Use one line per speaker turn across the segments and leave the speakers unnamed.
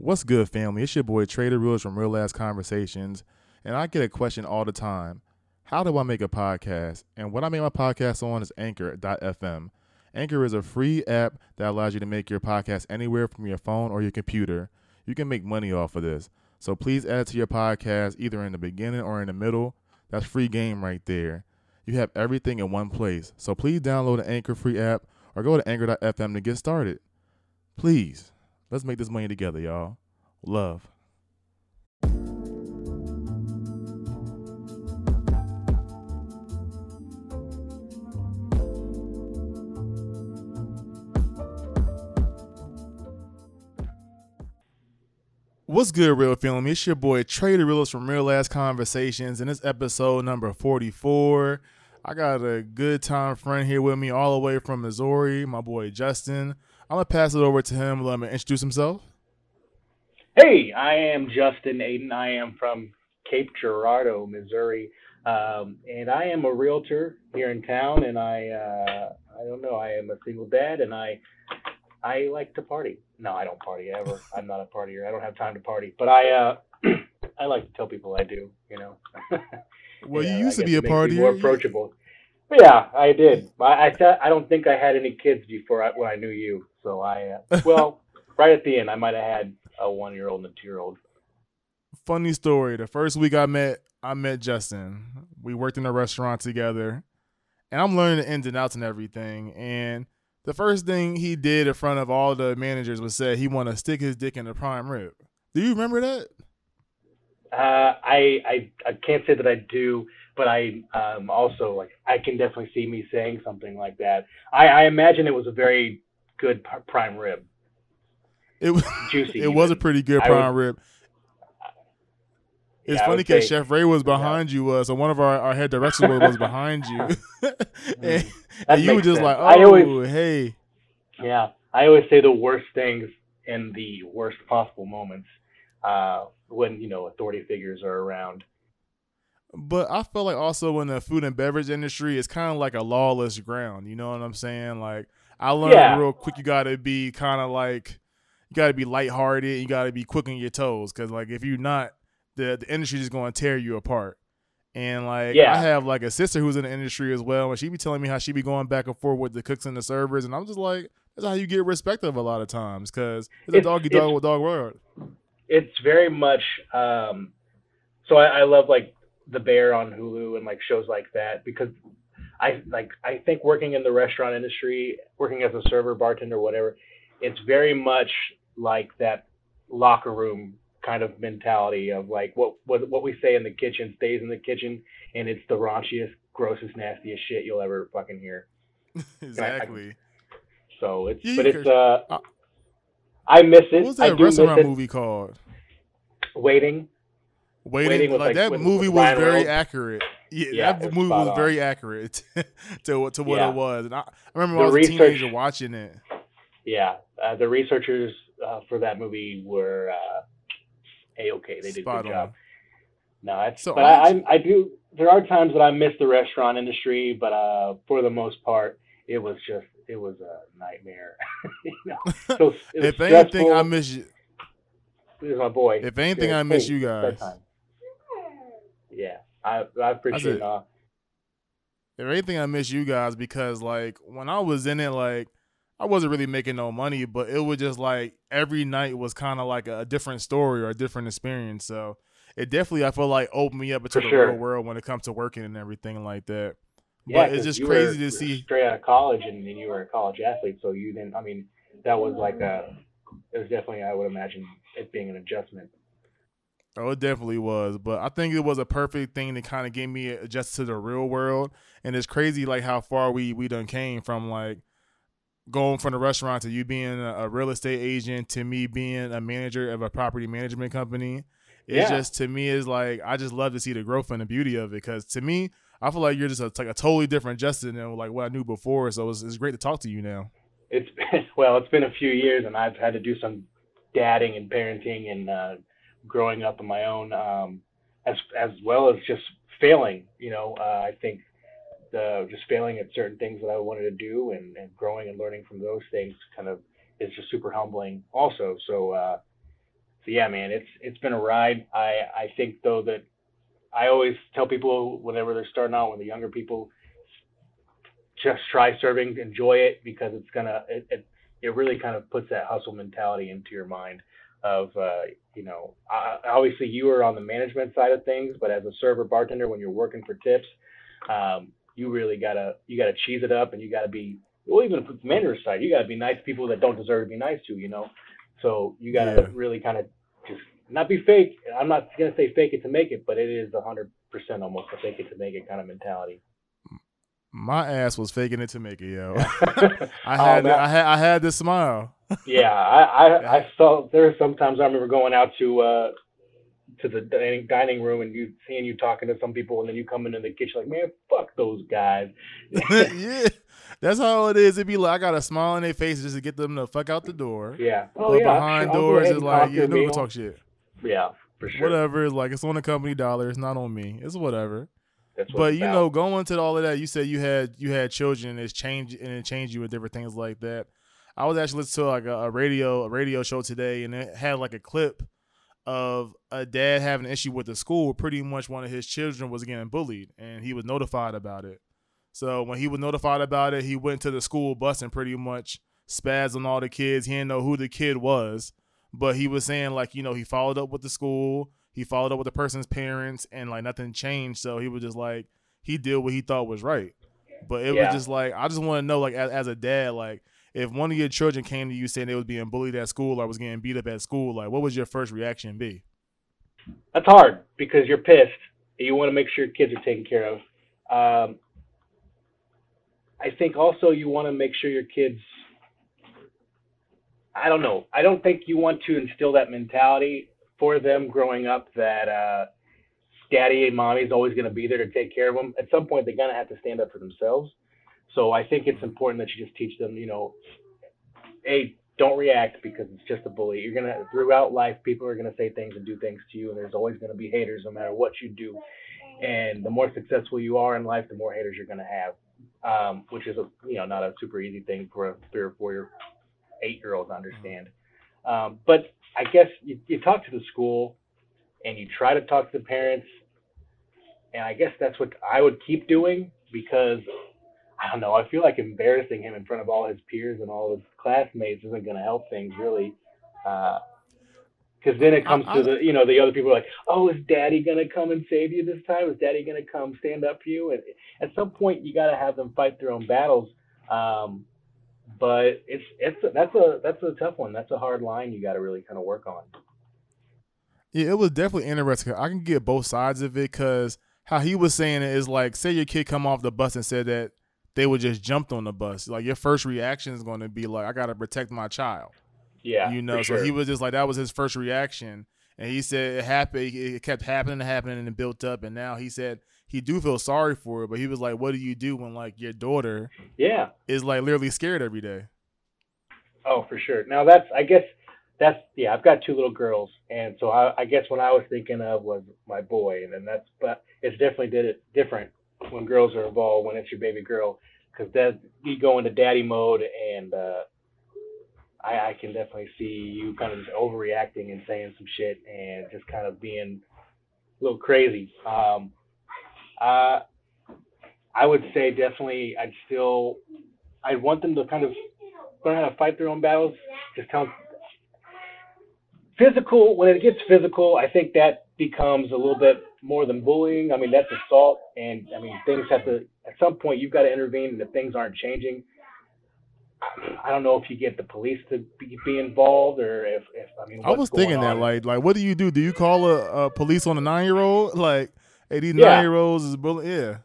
What's good, family? It's your boy Traven Rules from Real Ass Conversations, and I get a question all the time. How do I make a podcast? And what I make my podcast on is Anchor.fm. Anchor is a free app that allows you to make your podcast anywhere from your phone or your computer. You can make money off of this. So please add to your podcast either in the beginning or in the middle. That's free game right there. You have everything in one place. So please download the Anchor free app or go to Anchor.fm to get started. Please, let's make this money together, y'all. Love. What's good, Real Film? It's your boy Traven Realist from Real Ass Conversations, and this episode number 44. I got a good time friend here with me all the way from Missouri, my boy Justin. I'm gonna pass it over to him. Let him introduce himself.
Hey, I am Justin Aiden. I am from Cape Girardeau, Missouri, um, and I am a realtor here in town. And I, uh, I don't know, I am a single dad, and I, I like to party. No, I don't party ever. I'm not a partier. I don't have time to party, but I, uh, I like to tell people I do. You know.
Well,
Yeah,
you used to be a partier.
More approachable. Yeah, I did. I I, th- I don't think I had any kids before I, when I knew you. So I, uh, well, right at the end, I might have had a one-year-old and a two-year-old.
Funny story. The first week I met, I met Justin. We worked in a restaurant together, and I'm learning the ins and outs and everything. And the first thing he did in front of all the managers was say he want to stick his dick in the prime rib. Do you remember that?
Uh, I, I I can't say that I do, but I um, also like I can definitely see me saying something like that. I, I imagine it was a very good prime rib,
It was.
juicy.
It was a pretty good prime
would-
rib. It's
Yeah,
funny because Chef Ray was behind you, uh, so one of our, our head directors was, was behind you, and, and you were just
sense.
like, "Oh,
always-
hey."
Yeah, I always say the worst things in the worst possible moments uh, when you know authority figures are around.
But I feel like also in the food and beverage industry, it's kind of like a lawless ground. You know what I'm saying? Like I learned
Yeah.
real quick, you got to be kind of like you got to be lighthearted. You got to be quick on your toes because like if you're not, the the industry is going to tear you apart. And like
Yeah.
I have like a sister who's in the industry as well, and she be telling me how she be going back and forth with the cooks and the servers, and I'm just like, that's how you get respect of a lot of times because it's a doggy dog with dog world.
It's very much. Um, so I, I love like The Bear on Hulu and like shows like that because I like I think working in the restaurant industry, working as a server, bartender, whatever, it's very much like that locker room kind of mentality of like what what what we say in the kitchen stays in the kitchen, and it's the raunchiest, grossest, nastiest shit you'll ever fucking hear.
exactly.
So it's
Yeah,
but it's uh
uh,
I miss it.
What was
I
that
do miss
restaurant movie called?
Waiting.
Waiting,
Waiting with,
like,
like,
that
with-
movie
with
was
Ryan
very
Reynolds.
accurate. Yeah,
Yeah,
that movie was very accurate to to what to what
Yeah.
it was. And I, I remember
The
when I was a teenager watching it.
Yeah, uh, the researchers uh, for that movie were uh, a okay. They did
Spot
a good
on.
job. No, it's,
So
but
I
I, I do. There are times that I miss the restaurant industry, but uh, for the most part, it was just it was a nightmare. you know, so
if anything, I miss you.
This is my boy.
If anything, I miss you guys.
Yeah, I I appreciate. Uh,
If anything, I miss you guys because like when I was in it, like I wasn't really making no money, but it was just like every night was kind of like a, different story or a different experience. So it definitely, I feel like opened me up into
For
the
sure.
real world when it comes to working and everything like that.
yeah,
but it's just crazy
were-
to see.
straight out of college, and, and you were a college athlete, so you didn't. I mean, that was like a. It was definitely, I would imagine, it being an adjustment.
Oh, it definitely was. But I think it was a perfect thing to kind of get me adjusted to the real world. And it's crazy like how far we we done came from like going from the restaurant to you being a, a real estate agent to me being a manager of a property management company. It's
Yeah.
just to me is like I just love to see the growth and the beauty of it because to me I feel like you're just a, like a totally different Justin than like what I knew before. So it's, it's great to talk to you now.
It's been, well, it's been a few years, and I've had to do some dadding and parenting and uh, growing up on my own, um, as as well as just failing. You know, uh, I think the just failing at certain things that I wanted to do and, and growing and learning from those things kind of is just super humbling. Also, so uh, so yeah, man, it's it's been a ride. I I think though that I always tell people whenever they're starting out, when the younger people, just try serving, enjoy it because it's gonna it it, it really kind of puts that hustle mentality into your mind of uh, you know obviously you are on the management side of things, but as a server bartender when you're working for tips, um, you really gotta you gotta cheese it up and you gotta be well even the manager's side you gotta be nice to people that don't deserve to be nice to you know so you gotta yeah. really kind of just not be fake. I'm not gonna say fake it to make it, but it is hundred percent almost a fake it to make it kind of mentality.
My ass was faking it to make it, yo. I had oh, I had I had this smile.
Yeah, I, I I felt there sometimes I remember going out to uh to the dining, dining room and you seeing you talking to some people and then you come into the kitchen like, man, fuck those guys.
yeah. That's how it is. It'd be like I got a smile on their face just to get them to fuck out the door.
Yeah.
Oh but yeah. behind I'll doors is like, yeah, no talk shit.
Yeah, for sure.
Whatever. It's like it's on the company dollar. It's not on me. It's whatever. That's but you about. know, going to all of that, you said you had you had children. And it's changed and it changed you with different things like that. I was actually listening to like a, a radio a radio show today, and it had like a clip of a dad having an issue with the school. Pretty much one of his children was getting bullied, and he was notified about it. So when he was notified about it, he went to the school bus and pretty much spazzed on all the kids. He didn't know who the kid was, but he was saying like, you know, he followed up with the school, he followed up with the person's parents, and like nothing changed. So he was just like, he did what he thought was right. But it yeah. was just like, I just want to know, like, as, as a dad, like, if one of your children came to you saying they was being bullied at school or was getting beat up at school, like, what would your first reaction be?
That's hard because you're pissed. You want to make sure your kids are taken care of. Um, I think also you want to make sure your kids. I don't know. I don't think you want to instill that mentality for them growing up that uh, daddy and mommy is always going to be there to take care of them. At some point, they're going to have to stand up for themselves. So I think it's important that you just teach them, you know, a don't react because it's just a bully. You're gonna throughout life, people are gonna say things and do things to you, and there's always gonna be haters no matter what you do. And the more successful you are in life, the more haters you're gonna have um, which is a you know not a super easy thing for a three or four year, eight year old to understand. Um, but I guess you, you talk to the school and you try to talk to the parents, and I guess that's what I would keep doing because I don't know. I feel like embarrassing him in front of all his peers and all his classmates isn't going to help things really. Uh, because then it comes I, I, to the, you know, the other people are like, oh, is daddy going to come and save you this time? Is daddy going to come stand up for you? And at some point, you got to have them fight their own battles. Um, but it's, it's, that's a, that's a tough one. That's a hard line you got to really kind of work on.
Yeah, it was definitely interesting. I can get both sides of it because how he was saying it is like, say your kid come off the bus and said that they would just jumped on the bus. Like your first reaction is going to be like, I got to protect my child.
Yeah,
you know. So
sure.
he was just like that was his first reaction, and he said it happened. It kept happening and happening and built up, and now he said he do feel sorry for it, but he was like, "What do you do when like your daughter,
yeah,
is like literally scared every day?"
Oh, for sure. Now that's I guess that's yeah. I've got two little girls, and so I, I guess what I was thinking of was my boy, and then that's but it's definitely did it different when girls are involved when it's your baby girl because that you go into daddy mode and uh, I, I can definitely see you kind of just overreacting and saying some shit and just kind of being a little crazy. Um, uh, I would say definitely I'd still I'd want them to kind of learn how to fight their own battles. Just tell them physical when it gets physical, I think that becomes a little bit more than bullying. I mean that's assault, and I mean things have to at some point you've got to intervene, and if things aren't changing, I don't know if you get the police to be, be involved or if, if I mean.
I was thinking that like like what do you do? Do you call a, a police on a nine year old? Like, hey, these yeah. nine year olds is bullying. Yeah.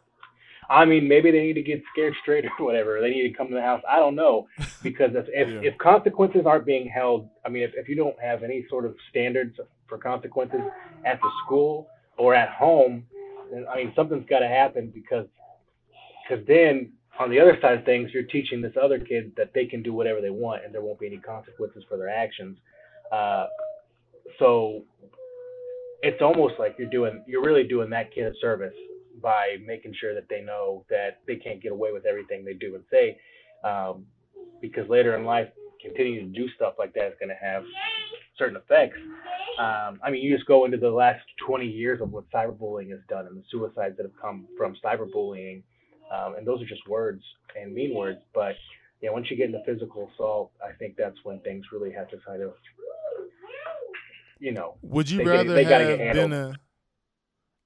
I mean, maybe they need to get scared straight or whatever. They need to come to the house. I don't know because if if, yeah. if consequences aren't being held, I mean, if, if you don't have any sort of standards for consequences at the school or at home, then I mean something's got to happen because because then on the other side of things, you're teaching this other kid that they can do whatever they want and there won't be any consequences for their actions. Uh, so it's almost like you're doing, you're really doing that kid a service by making sure that they know that they can't get away with everything they do and say, um, because later in life, continuing to do stuff like that is going to have certain effects. Um, I mean, you just go into the last 20 years of what cyberbullying has done and the suicides that have come from cyberbullying, um, and those are just words and mean words. But yeah, once you get into physical assault, I think that's when things really have to kind of, you know.
Would you
they
rather
get- they
have been a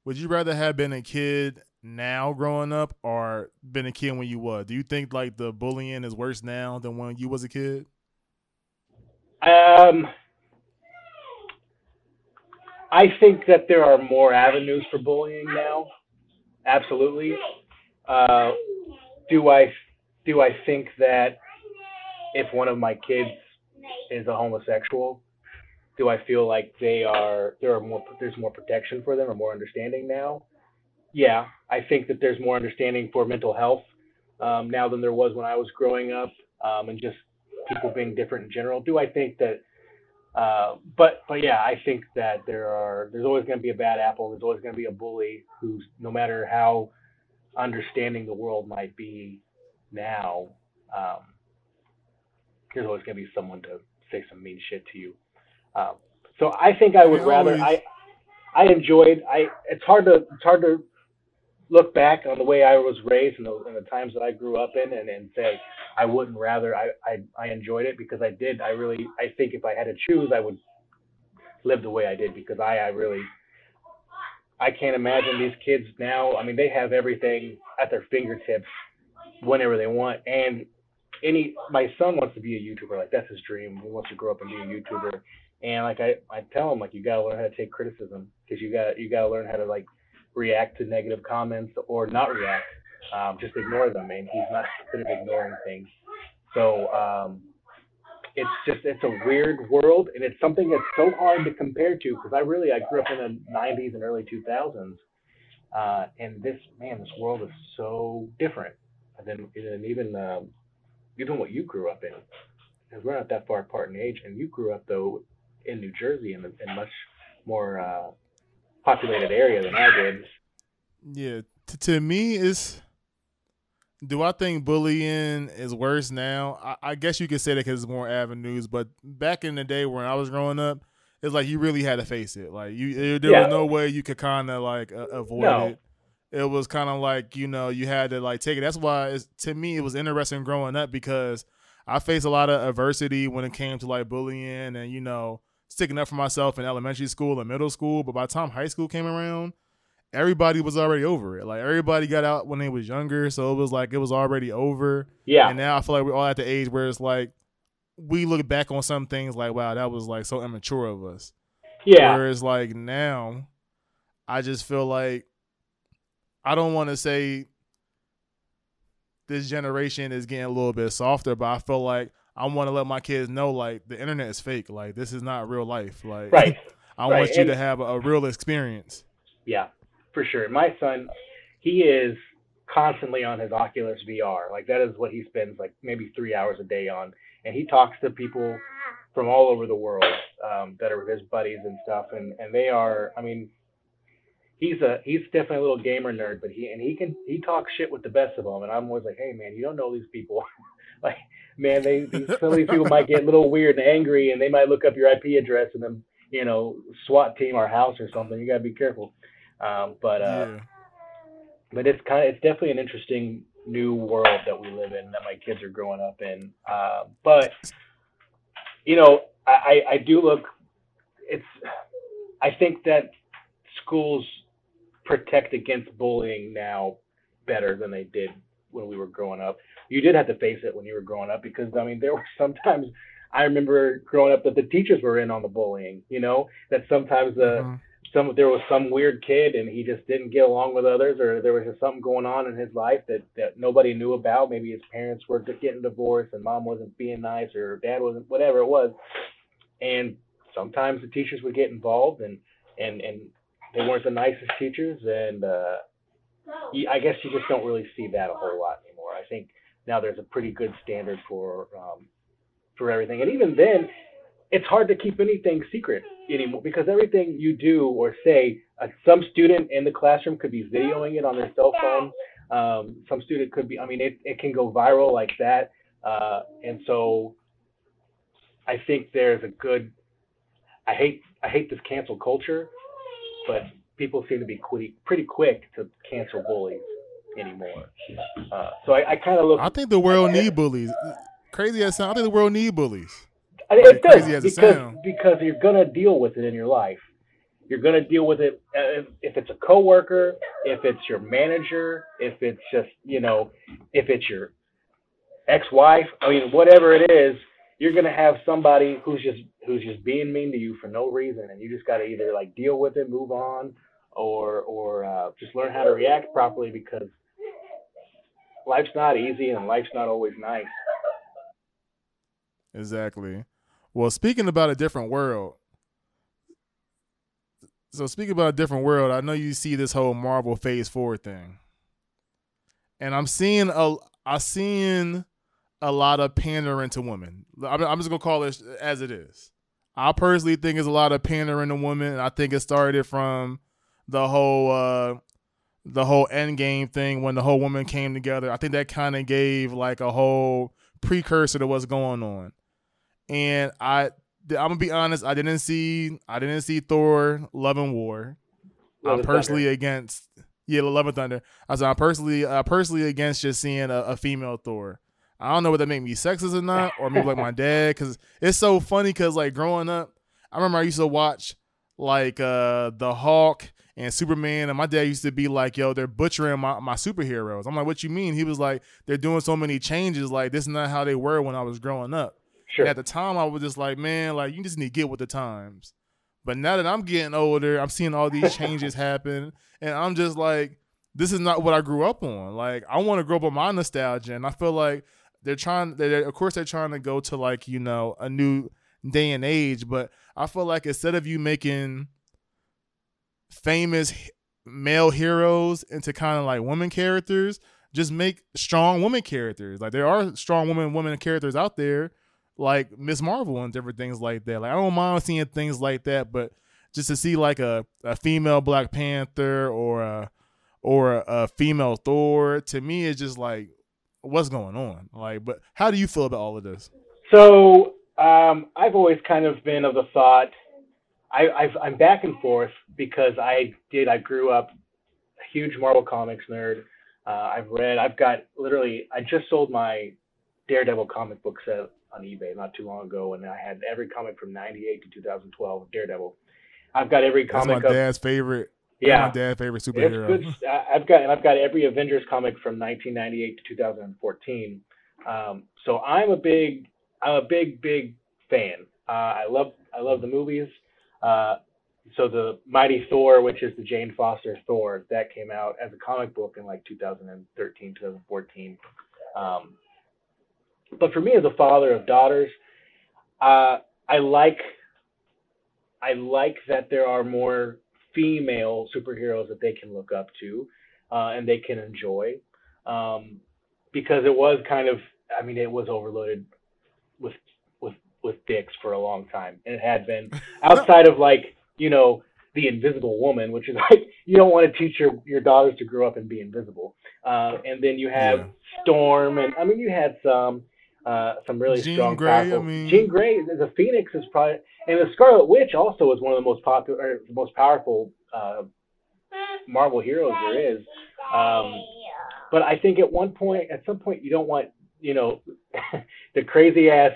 Would you rather have been a kid now growing up or been a kid when you was? Do you think like the bullying is worse now than when you was a kid?
Um, I think that there are more avenues for bullying now. Absolutely. Uh, do I do I think that if one of my kids is a homosexual, do I feel like they are there are more there's more protection for them or more understanding now? Yeah, I think that there's more understanding for mental health um, now than there was when I was growing up, um, and just people being different in general. Do I think that? Uh, but but yeah, I think that there are there's always going to be a bad apple. There's always going to be a bully who's no matter how understanding the world might be now, um, there's always going to be someone to say some mean shit to you. Um, so I think I would rather I I enjoyed I it's hard to it's hard to look back on the way I was raised and the, and the times that I grew up in and, and say I wouldn't rather I, I I enjoyed it because I did. I really I think if I had to choose I would live the way I did because I I really I can't imagine these kids now. I mean they have everything at their fingertips whenever they want. And any my son wants to be a YouTuber. Like that's his dream. He wants to grow up and be a YouTuber. And like I I tell him like you gotta learn how to take criticism because you got you gotta learn how to like react to negative comments or not react um, just ignore them and he's not good at ignoring things. So um, it's just it's a weird world and it's something that's so hard to compare to because I really I grew up in the 90s and early 2000s uh, and this man this world is so different than and even um, even what you grew up in. Because we're not that far apart in age and you grew up though in New Jersey in a in much more uh, populated area than I did
Yeah, t- to me, it's. Do I think bullying is worse now? I, I guess you could say that because there's more avenues. But back in the day when I was growing up, it's like you really had to face it. Like you, there
Yeah.
was no way you could kind of like uh, avoid
No.
it. It was kind of like you know you had to like take it. That's why it's, to me it was interesting growing up because I faced a lot of adversity when it came to like bullying and you know sticking up for myself in elementary school and middle school. But by the time high school came around, everybody was already over it. Like everybody got out when they was younger, so it was like it was already over.
yeah
And now I feel like we're all at the age where it's like we look back on some things like, wow, that was like so immature of us.
yeah
Whereas like now, I just feel like I don't want to say this generation is getting a little bit softer, but I feel like I want to let my kids know like the internet is fake. Like this is not real life. Like
right
I
Right,
want you
and-
to have a, a real experience.
Yeah, for sure. My son, he is constantly on his Oculus VR. Like that is what he spends like maybe three hours a day on, and he talks to people from all over the world um, that are his buddies and stuff, and and they are. I mean, he's a he's definitely a little gamer nerd, but he and he can he talks shit with the best of them, and I'm always like, hey man, you don't know these people. like man, they these, some of these people might get a little weird and angry, and they might look up your IP address and then you know SWAT team our house or something. You gotta be careful. Um, but uh,
yeah.
but it's kind of it's definitely an interesting new world that we live in that my kids are growing up in. Uh, but you know, I, I I do look. It's I think that schools protect against bullying now better than they did when we were growing up. You did have to face it when you were growing up because I mean there were sometimes I remember growing up that the teachers were in on the bullying. You know that sometimes the
Mhm.
some there was some weird kid and he just didn't get along with others or there was just something going on in his life that, that nobody knew about maybe his parents were getting divorced and mom wasn't being nice or dad wasn't whatever it was and sometimes the teachers would get involved and and and they weren't the nicest teachers and uh you- i guess you just don't really see that a whole lot anymore i think now there's a pretty good standard for um for everything and even then it's hard to keep anything secret anymore because everything you do or say, uh, some student in the classroom could be videoing it on their cell phone. Um, some student could be, I mean, it, it can go viral like that. Uh, and so I think there's a good, I hate I hate this cancel culture, but people seem to be pretty pretty quick to cancel bullies anymore. Uh, so I, I kind of look.
I think the world need bullies. Crazy as sound, I think the world need bullies.
I- It does
crazy as
because
sound.
because you're gonna deal with it in your life. You're gonna deal with it uh, if, if it's a coworker, if it's your manager, if it's just you know, if it's your ex-wife. I mean, whatever it is, you're gonna have somebody who's just who's just being mean to you for no reason, and you just gotta either like deal with it, move on, or or uh, just learn how to react properly because life's not easy and life's not always nice.
Exactly. Well, speaking about a different world. So speaking about a different world, I know you see this whole Marvel Phase Four thing, and I'm seeing a I'm seeing a lot of pandering to women. I'm, I'm just gonna call it as it is. I personally think it's a lot of pandering to women, I think it started from the whole uh the whole Endgame thing when the whole woman came together. I think that kind of gave like a whole precursor to what's going on. And I I'm gonna be honest, I didn't see I didn't see Thor Love and War.
Love
I'm personally against yeah, Love and Thunder. I said I'm personally uh, personally against just seeing a, a female Thor. I don't know whether that make me sexist or not, or maybe like my dad, because it's so funny. Because like growing up, I remember I used to watch like uh the Hawk and Superman, and my dad used to be like, "Yo, they're butchering my, my superheroes." I'm like, "What you mean?" He was like, "They're doing so many changes. Like this is not how they were when I was growing up."
Sure.
And at the time, I was just like, man, like you just need to get with the times. But now that I'm getting older, I'm seeing all these changes happen, and I'm just like, this is not what I grew up on. Like, I want to grow up on my nostalgia, and I feel like they're trying. They're, of course, they're trying to go to like you know a new day and age, but I feel like instead of you making famous male heroes into kind of like women characters, just make strong women characters. Like there are strong women women characters out there like Miss Marvel and different things like that. Like I don't mind seeing things like that, but just to see like a, a female Black Panther or a or a, a female Thor, to me it's just like what's going on? Like, but how do you feel about all of this?
So um, I've always kind of been of the thought. I, I've, I'm back and forth because I did. I grew up a huge Marvel Comics nerd. Uh, I've read. I've got literally. I just sold my Daredevil comic book set on eBay not too long ago, and I had every comic from '98 to 2012 of Daredevil. I've got every comic.
That's
my
dad's favorite.
yeah.
my dad's favorite superhero.
It's good. I- I've got and I've got every Avengers comic from 1998 to 2014. Um, so I'm a big I'm a big big fan. Uh, I love I love the movies. Uh, so the Mighty Thor, which is the Jane Foster Thor, that came out as a comic book in like 2013 2014. Um, but for me as a father of daughters, uh, I like I like that there are more female superheroes that they can look up to uh, and they can enjoy um, because it was kind of I mean it was overloaded with with dicks for a long time and it had been outside of like you know the Invisible Woman which is like you don't want to teach your your daughters to grow up and be invisible uh, and then you have
Yeah.
Storm and I mean you had some uh, some really
Jean
strong
Grey, I mean-
Jean Grey the Phoenix is probably and the Scarlet Witch also is one of the most popular, or the most powerful uh, Marvel heroes there is. Um, but I think at one point, at some point, you don't want, you know, the crazy ass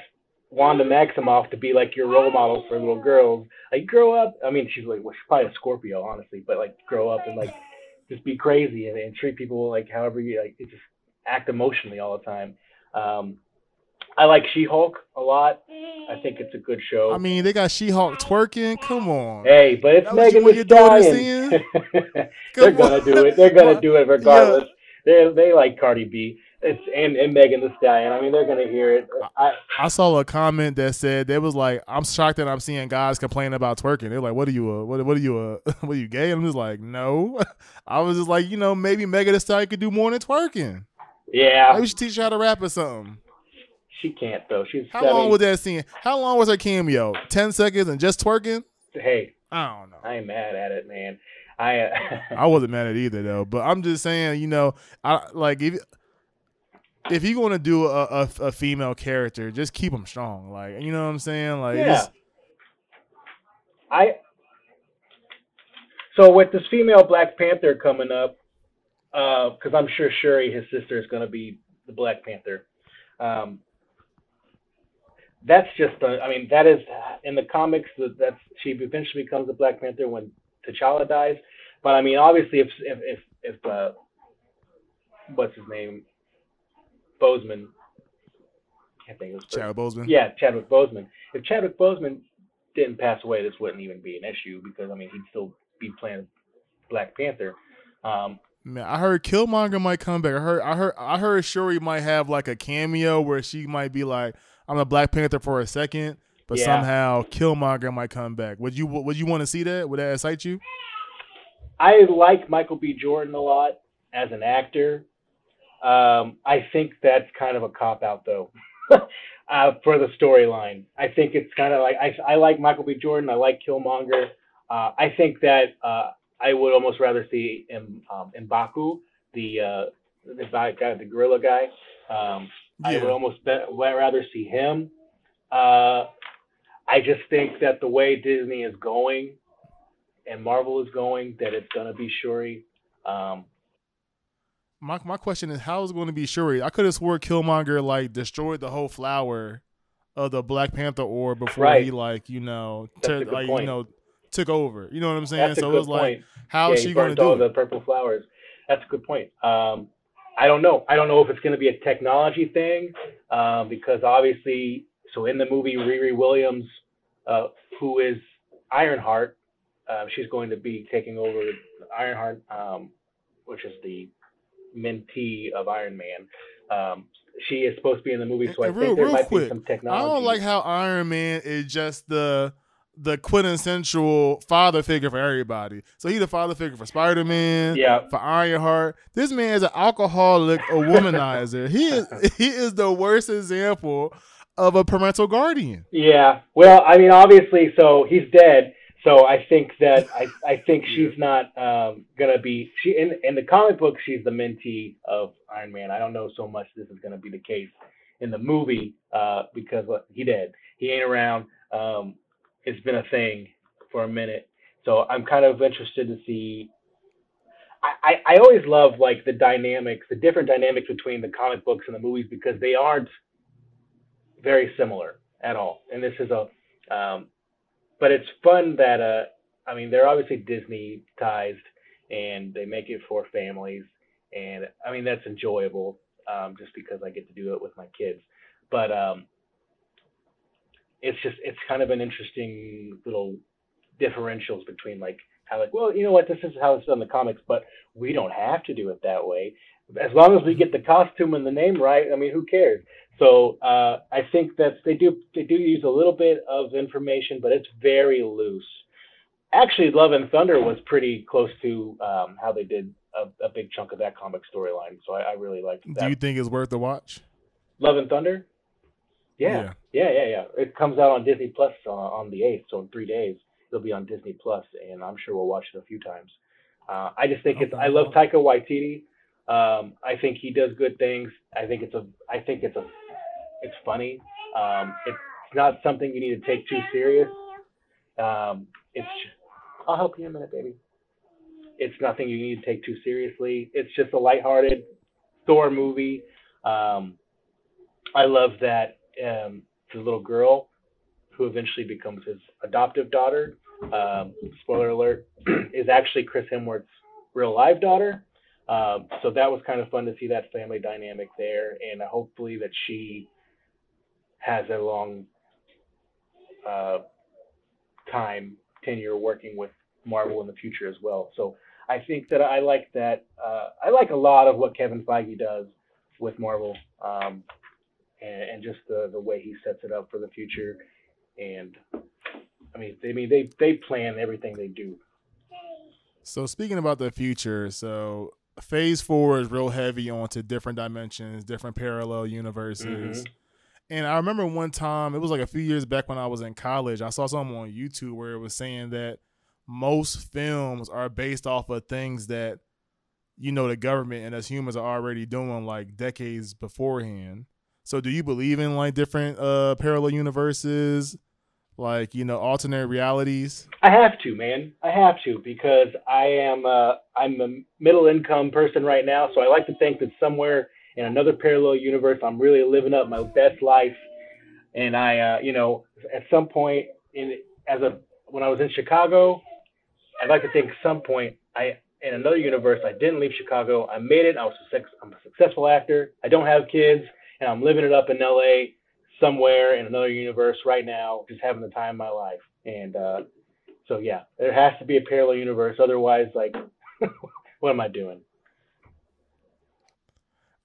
Wanda Maximoff to be like your role model for little girls. Like grow up. I mean, she's like, well, she's probably a Scorpio, honestly, but like grow up and like just be crazy and, and treat people like however you like. Just act emotionally all the time. Um, I like She-Hulk a lot. I think it's a good show.
I mean, they got She-Hulk twerking. Come on.
Hey, but it's
That
Megan Thee Stallion. They're
Come
gonna do it. They're gonna do it regardless.
Yeah.
They they like Cardi B. It's and, and Megan Thee Stallion. I mean, they're gonna hear it. I
I saw a comment that said they was like, I'm shocked that I'm seeing guys complaining about twerking. They're like, what are you, uh, what, what are you, uh, what are you gay? And I'm just like, no. I was just like, you know, maybe Megan Thee Stallion could do more than twerking.
yeah,
Maybe we should teach her how to rap or something.
she can't though. She's
How
seven.
long was that scene? How long was her cameo? Ten seconds and just twerking?
Hey,
I don't know.
I ain't mad at it, man. I uh,
I wasn't mad at either though, but I'm just saying, you know, I like if if you're gonna do a, a, a female character, just keep them strong. Like, you know what I'm saying? Like,
Yeah. I so with this female Black Panther coming up, because uh, I'm sure Shuri, his sister, is going to be the Black Panther. Um, that's just, a, I mean, that is in the comics. That that's she eventually becomes the Black Panther when T'Challa dies. But I mean, obviously, if if if, if uh, what's his name, Boseman, can't think of his
Chadwick Boseman.
Yeah, Chadwick Boseman. If Chadwick Boseman didn't pass away, this wouldn't even be an issue because I mean he'd still be playing Black Panther. Um,
Man, I heard Killmonger might come back. I heard, I heard, I heard Shuri might have like a cameo where she might be like, "I'm a Black Panther for a second, but
Yeah.
somehow Killmonger might come back. Would you, would you want to see that? Would that excite you?
I like Michael B. Jordan a lot as an actor. Um, I think that's kind of a cop out though, uh, for the storyline. I think it's kind of like I, I like Michael B. Jordan. I like Killmonger. Uh, I think that uh, I would almost rather see M, um, M'Baku, the uh, the guy, guy- the gorilla guy. Um, I would almost would rather see him. Uh, I just think that the way Disney is going and Marvel is going, that it's gonna be Shuri. Um,
My my question is, how is it going to be Shuri? I could have swore Killmonger like destroyed the whole flower of the Black Panther herb before
Right.
he like you know
That's
tur-
a good
like
point.
you know took over. You know what I'm saying?
that's
so it's like,
point.
how
yeah,
is she going to do it?
the purple flowers. That's a good point. Um, I don't know. I don't know if it's going to be a technology thing um, because obviously, so in the movie, Riri Williams, uh, who is Ironheart, uh, she's going to be taking over Ironheart, um, which is the mentee of Iron Man. Um, she is supposed to be in the movie, so I
And
think
real-
there
real
might
quick,
be some technology.
I don't like how Iron Man is just the the quintessential father figure for everybody. So he the father figure for Spider Man,
Yeah.
for Ironheart. This man is an alcoholic, a womanizer. he is he is the worst example of a parental guardian.
Yeah. Well, I mean, obviously, so he's dead. So I think that I, I think she's not um, gonna be she in in the comic book she's the mentee of Iron Man. I don't know so much this is gonna be the case in the movie uh, because what he dead. He ain't around. Um, it's been a thing for a minute. So I'm kind of interested to see. I, I, I always love like the dynamics, the different dynamics between the comic books and the movies because they aren't very similar at all. And this is a, um, but it's fun that uh, I mean they're obviously Disney ties and they make it for families, and I mean that's enjoyable um, just because I get to do it with my kids. But um, it's just it's kind of an interesting little differentials between like how like well you know what this is how it's done in the comics, but we don't have to do it that way. As long as we get the costume and the name right, I mean who cares? So uh, I think that they do they do use a little bit of information, but it's very loose. Actually, Love and Thunder was pretty close to um, how they did a, a big chunk of that comic storyline. So I, I really liked that.
Do you think it's worth the watch?
Love and Thunder? Yeah. yeah, yeah, yeah, It comes out on Disney Plus uh, on the eighth, so in three days it'll be on Disney Plus, and I'm sure we'll watch it a few times. Uh, I just think it's. I love Taika Waititi. Um, I think he does good things. I think it's a. I think it's a. It's funny. Um, it's not something you need to take too serious. Um, it's. I'll help you in a minute, baby. It's nothing you need to take too seriously. It's just a lighthearted Thor movie. Um, I love that um, the little girl who eventually becomes his adoptive daughter. Um, spoiler alert, is actually Chris Hemsworth's real live daughter. Um, so that was kind of fun to see that family dynamic there, and hopefully that she has a long uh, time tenure working with Marvel in the future as well. So I think that I like that. Uh, I like a lot of what Kevin Feige does with Marvel, um, and, and just the the way he sets it up for the future. And I mean, they I mean they they plan everything they do.
So speaking about the future, so phase four is real heavy onto different dimensions, different parallel universes.
Mhm.
And I remember one time, it was like a few years back when I was in college, I saw something on YouTube where it was saying that most films are based off of things that, you know, the government and us humans are already doing like decades beforehand. So do you believe in like different uh parallel universes? Like you know alternate realities?
I have to, man. I have to because I am uh, I'm a middle income person right now, so I like to think that somewhere in another parallel universe, I'm really living up my best life. And I, uh, you know, at some point in as a when I was in Chicago, I'd like to think some point I in another universe I didn't leave Chicago. I made it. I was a, I'm a successful actor. I don't have kids, and I'm living it up in LA somewhere in another universe right now, just having the time of my life. And uh, so yeah, there has to be a parallel universe. Otherwise, like, what am I doing?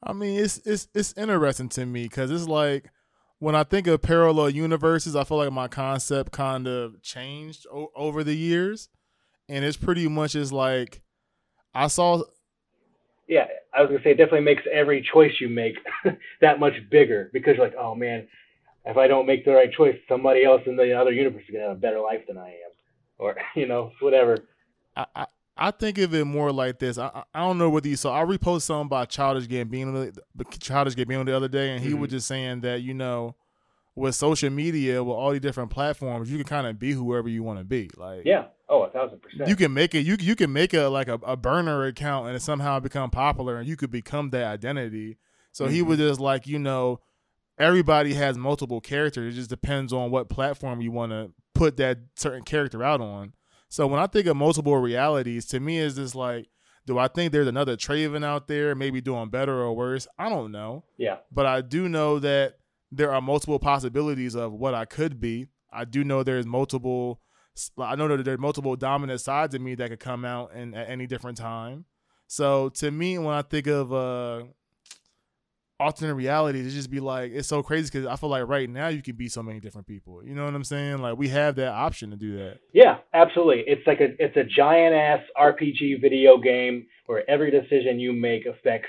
I mean, it's it's it's interesting to me because it's like when I think of parallel universes, I feel like my concept kind of changed o- over the years, and it's pretty much is like I saw.
Yeah, I was gonna say it definitely makes every choice you make that much bigger because you're like, oh man, if I don't make the right choice, somebody else in the other universe is gonna have a better life than I am, or you know, whatever.
I, I, I think of it more like this. I I don't know whether you saw. I reposted something about Childish Gambino, Childish Gambino the other day, and he mm-hmm. was just saying that you know, with social media, with all these different platforms, you can kind of be whoever you want to be. Like
yeah, oh a thousand percent.
You can make it. You you can make a like a, a burner account and it somehow become popular, and you could become that identity. So mm-hmm. he was just like you know, everybody has multiple characters. It just depends on what platform you want to put that certain character out on. So when I think of multiple realities, to me is this like, do I think there's another Traven out there, maybe doing better or worse? I don't know.
Yeah.
But I do know that there are multiple possibilities of what I could be. I do know there's multiple. I know that there's multiple dominant sides of me that could come out in at any different time. So to me, when I think of uh, alternate realities, it just be like it's so crazy because I feel like right now you could be so many different people. You know what I'm saying? Like we have that option to do that.
Yeah, absolutely. It's like a it's a giant ass RPG video game where every decision you make affects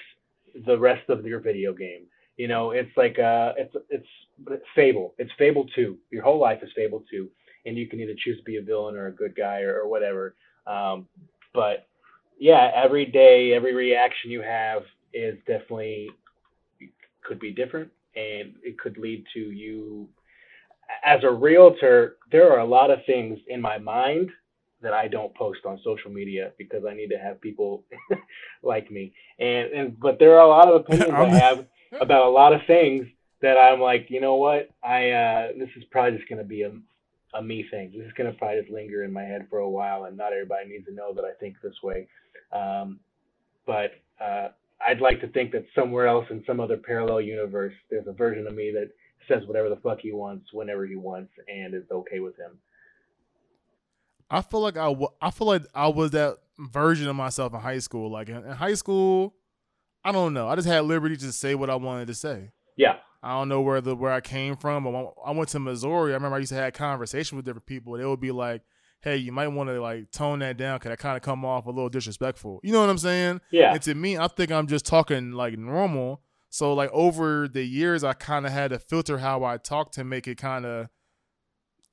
the rest of your video game. You know, it's like uh, it's it's Fable. It's Fable two. Your whole life is Fable two, and you can either choose to be a villain or a good guy or, or whatever. Um, but yeah, every day, every reaction you have is definitely could be different and it could lead to you as a realtor there are a lot of things in my mind that I don't post on social media because I need to have people like me and and but there are a lot of opinions I have about a lot of things that I'm like you know what I uh, this is probably just going to be a a me thing. This is going to probably just linger in my head for a while, and not everybody needs to know that I think this way. Um, but uh, I'd like to think that somewhere else in some other parallel universe, there's a version of me that says whatever the fuck he wants whenever he wants and is okay with him.
I feel like I, w- I feel like I was that version of myself in high school. Like in, in high school, I don't know. I just had liberty to say what I wanted to say.
Yeah.
I don't know where the where I came from, but I went to Missouri. I remember I used to have conversations with different people. They would be like, hey, you might want to like tone that down because I kind of come off a little disrespectful. You know what I'm saying?
Yeah.
And to me, I think I'm just talking like normal. So like over the years, I kind of had to filter how I talk to make it kind of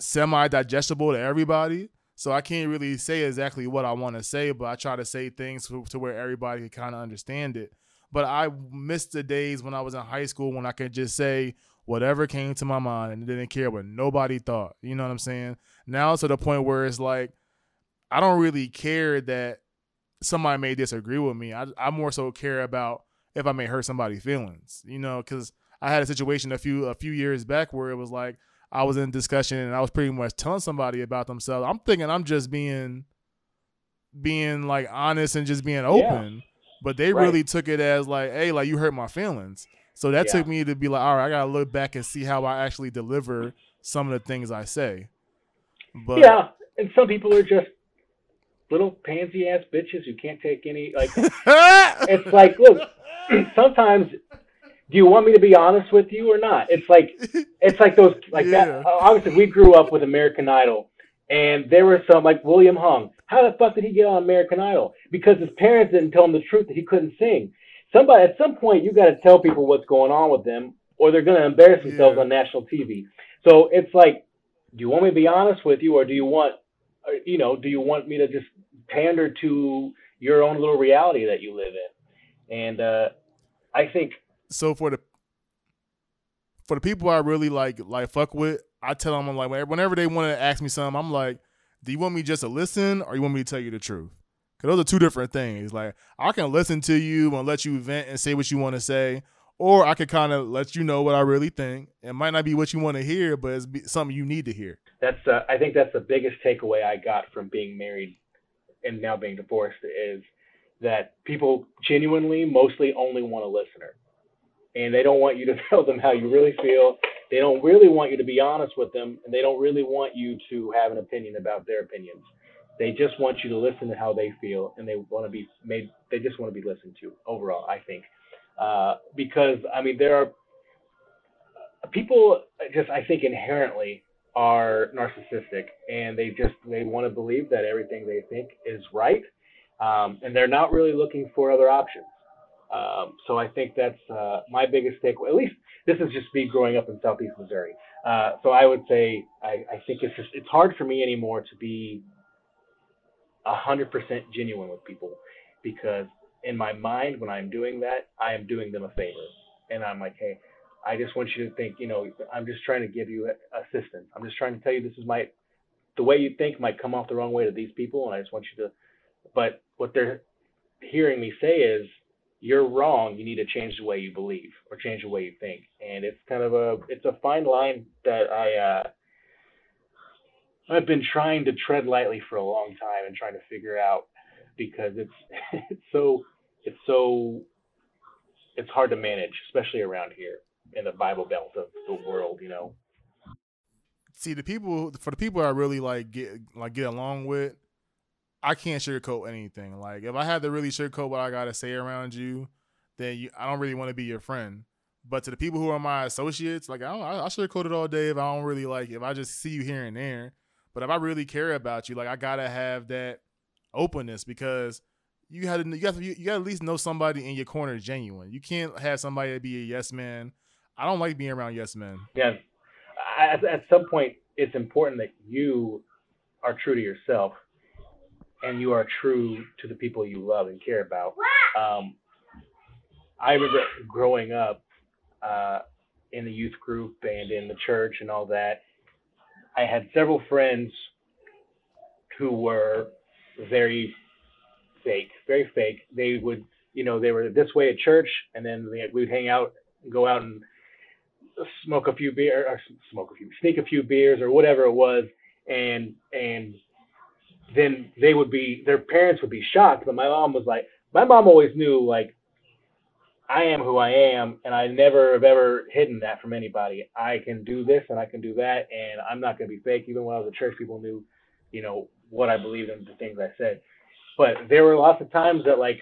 semi digestible to everybody. So I can't really say exactly what I want to say, but I try to say things to, to where everybody can kind of understand it. But I missed the days when I was in high school when I could just say whatever came to my mind and didn't care what nobody thought. You know what I'm saying? Now to the point where it's like I don't really care that somebody may disagree with me. I I more so care about if I may hurt somebody's feelings. You know, because I had a situation a few a few years back where it was like I was in discussion and I was pretty much telling somebody about themselves. I'm thinking I'm just being being like honest and just being open. Yeah. But they right. really took it as like, hey, like you hurt my feelings. So that yeah. took me to be like, all right, I gotta look back and see how I actually deliver some of the things I say.
But yeah, and some people are just little pansy ass bitches who can't take any like. it's like, look, sometimes do you want me to be honest with you or not? It's like it's like those like yeah. that. Obviously, we grew up with American Idol, and there were some like William Hung. How the fuck did he get on American Idol? Because his parents didn't tell him the truth that he couldn't sing. Somebody at some point you got to tell people what's going on with them, or they're going to embarrass themselves yeah. on national TV. So it's like do you want me to be honest with you, or do you want, uh, you know, do you want me to just pander to your own little reality that you live in? And uh, I think
so. For the for the people I really like, like fuck with, I tell them I'm like whenever they want to ask me something, I'm like, do you want me just to listen or you want me to tell you the truth? Cause those are two different things. Like I can listen to you and let you vent and say what you want to say, or I could kind of let you know what I really think. It might not be what you want to hear, but it's something you need to hear.
That's uh, I think that's the biggest takeaway I got from being married and now being divorced is that people genuinely mostly only want a listener. And they don't want you to tell them how you really feel. They don't really want you to be honest with them, and they don't really want you to have an opinion about their opinions. They just want you to listen to how they feel, and they want to be made. They just want to be listened to overall. I think, uh, because I mean, there are people just I think inherently are narcissistic, and they just they want to believe that everything they think is right, um, and they're not really looking for other options. Um, so I think that's uh, my biggest takeaway. At least this is just me growing up in Southeast Missouri. Uh, so I would say I, I think it's just it's hard for me anymore to be hundred percent genuine with people because in my mind when I'm doing that I am doing them a favor and I'm like hey I just want you to think you know I'm just trying to give you assistance I'm just trying to tell you this is my the way you think might come off the wrong way to these people and I just want you to but what they're hearing me say is you're wrong. You need to change the way you believe or change the way you think. And it's kind of a it's a fine line that I uh, I've been trying to tread lightly for a long time and trying to figure out because it's it's so it's so it's hard to manage, especially around here in the Bible Belt of the world. You know.
See the people for the people I really like get like get along with I can't sugarcoat anything. Like if I had to really sugarcoat what I gotta say around you, then you, I don't really want to be your friend. But to the people who are my associates, like I don't, I, I sugarcoat it all day if I don't really like if I just see you here and there. But if I really care about you, like I gotta have that openness because you had to you got to you got to at least know somebody in your corner is genuine. You can't have somebody to be a yes man. I don't like being around yes men.
Yeah, at, at some point, it's important that you are true to yourself and you are true to the people you love and care about. Um, I remember growing up uh, in the youth group and in the church and all that. I had several friends who were very fake, very fake. They would, you know, they were this way at church, and then we'd hang out, and go out and smoke a few beer, or smoke a few, sneak a few beers, or whatever it was, and and then they would be their parents would be shocked. But my mom was like, my mom always knew like I am who I am, and I never have ever hidden that from anybody. I can do this and I can do that, and I'm not gonna be fake. Even when I was at church, people knew, you know, what I believed in, the things I said. But there were lots of times that like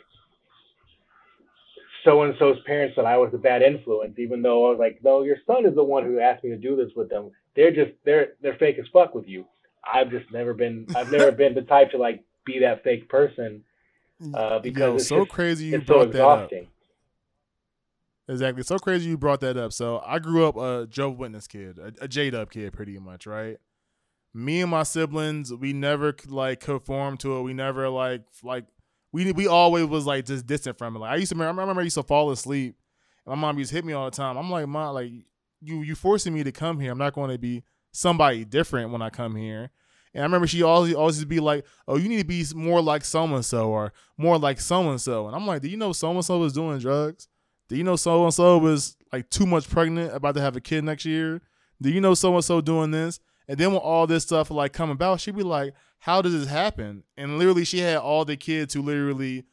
so and so's parents said I was a bad influence, even though I was like, no, your son is the one who asked me to do this with them. They're just they're they're fake as fuck with you. I've just never been I've never been the type to like be that fake person uh, because Yo, it's
so
just,
crazy you
it's
brought
so exhausting.
that up. Exactly. So crazy you brought that up. So I grew up a Joe Witness kid, a, a J Dub kid, pretty much, right? Me and my siblings, we never like conform to it. We never like like we we always was like just distant from it. Like I used to remember, I remember I used to fall asleep. And my mom used to hit me all the time. I'm like, mom, like you you forcing me to come here. I'm not going to be somebody different when I come here. And I remember she always always be like, "Oh, you need to be more like so and so or more like so and so." And I'm like, "Do you know so and so was doing drugs? Do you know so and so was like too much pregnant, about to have a kid next year? Do you know so and so doing this?" And then when all this stuff like come about, she'd be like, "How does this happen?" And literally, she had all the kids who literally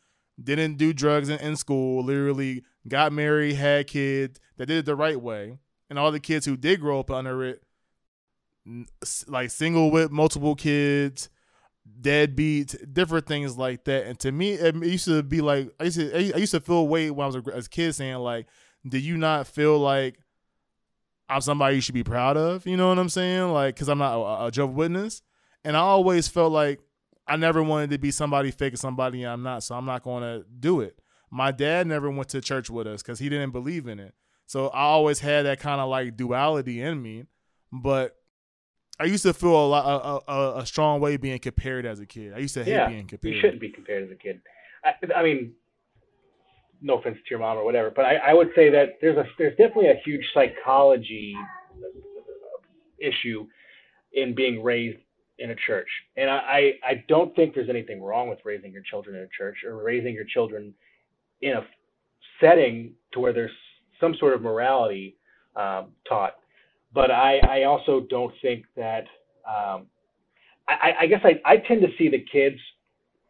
didn't do drugs in, in school, literally got married, had kids that did it the right way, and all the kids who did grow up under it like single with multiple kids, deadbeat, different things like that. And to me, it used to be like I used to I used to feel weight when I was a, as a kid saying like, do you not feel like I'm somebody you should be proud of? You know what I'm saying? Like, because I'm not a, a Jehovah's Witness, and I always felt like I never wanted to be somebody fake or somebody I'm not, so I'm not going to do it. My dad never went to church with us because he didn't believe in it. So I always had that kind of like duality in me. But I used to feel a lot a, a, a, strong way being compared as a kid. I used to hate
yeah,
being compared.
You shouldn't be compared as a kid. I, I, mean, no offense to your mom or whatever, but I, I would say that there's a there's definitely a huge psychology issue in being raised in a church. And I, I don't think there's anything wrong with raising your children in a church or raising your children in a setting to where there's some sort of morality um, taught. But I, I also don't think that um, I, I guess I, I tend to see the kids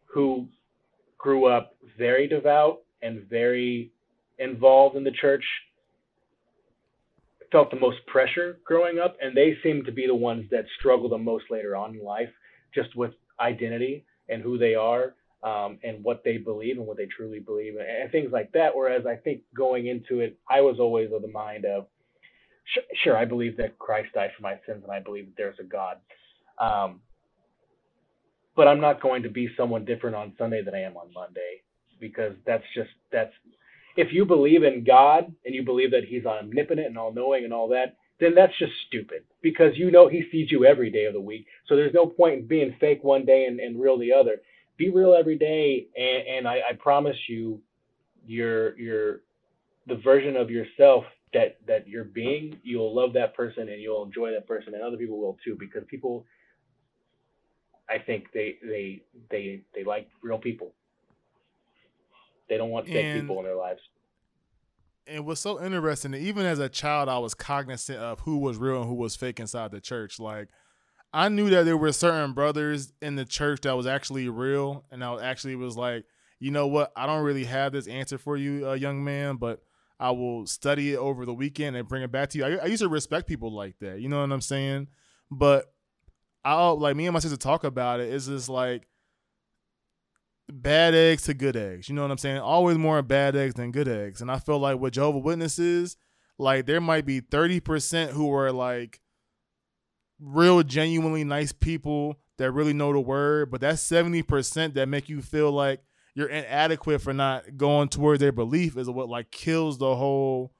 who grew up very devout and very involved in the church felt the most pressure growing up, and they seem to be the ones that struggle the most later on in life, just with identity and who they are, um, and what they believe and what they truly believe, and, and things like that. Whereas I think going into it, I was always of the mind of, sure, I believe that Christ died for my sins, and I believe that there's a God. Um, but I'm not going to be someone different on Sunday than I am on Monday because that's just that's if you believe in God and you believe that He's omnipotent and all knowing and all that, then that's just stupid because you know He sees you every day of the week. So there's no point in being fake one day and, and real the other. Be real every day, and, and I, I promise you, your your the version of yourself that that you're being, you'll love that person and you'll enjoy that person, and other people will too because people. I think they they they they like real people. They don't want fake and, people in their lives.
And what's so interesting, even as a child, I was cognizant of who was real and who was fake inside the church. Like, I knew that there were certain brothers in the church that was actually real, and I actually was like, you know what? I don't really have this answer for you, uh, young man, but I will study it over the weekend and bring it back to you. I, I used to respect people like that. You know what I'm saying? But I'll like me and my sister talk about it. It's just like bad eggs to good eggs. You know what I'm saying? Always more bad eggs than good eggs. And I feel like with Jehovah Witnesses, like there might be 30% who are like real genuinely nice people that really know the word, but that's 70% that make you feel like you're inadequate for not going towards their belief is what like kills the whole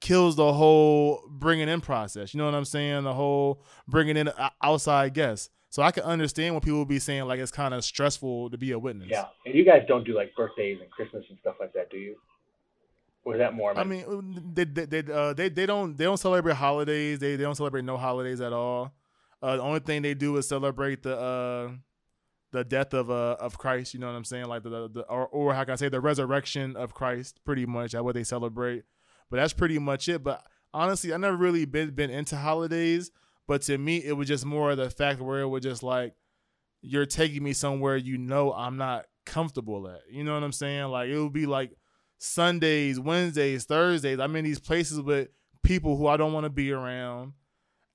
kills the whole bringing in process. You know what I'm saying? The whole bringing in outside guests. So I can understand when people will be saying like it's kind of stressful to be a witness.
Yeah, and you guys don't do like birthdays and Christmas and stuff like that, do you? Or is that more?
I mean, they they they, uh, they they don't they don't celebrate holidays. They they don't celebrate no holidays at all. Uh, the only thing they do is celebrate the uh, the death of uh of Christ. You know what I'm saying? Like the, the, the or or how can I say the resurrection of Christ? Pretty much that's what they celebrate. But that's pretty much it. But honestly, I never really been been into holidays. But to me, it was just more of the fact where it was just like, you're taking me somewhere you know I'm not comfortable at. You know what I'm saying? Like it would be like Sundays, Wednesdays, Thursdays. I'm in these places with people who I don't want to be around.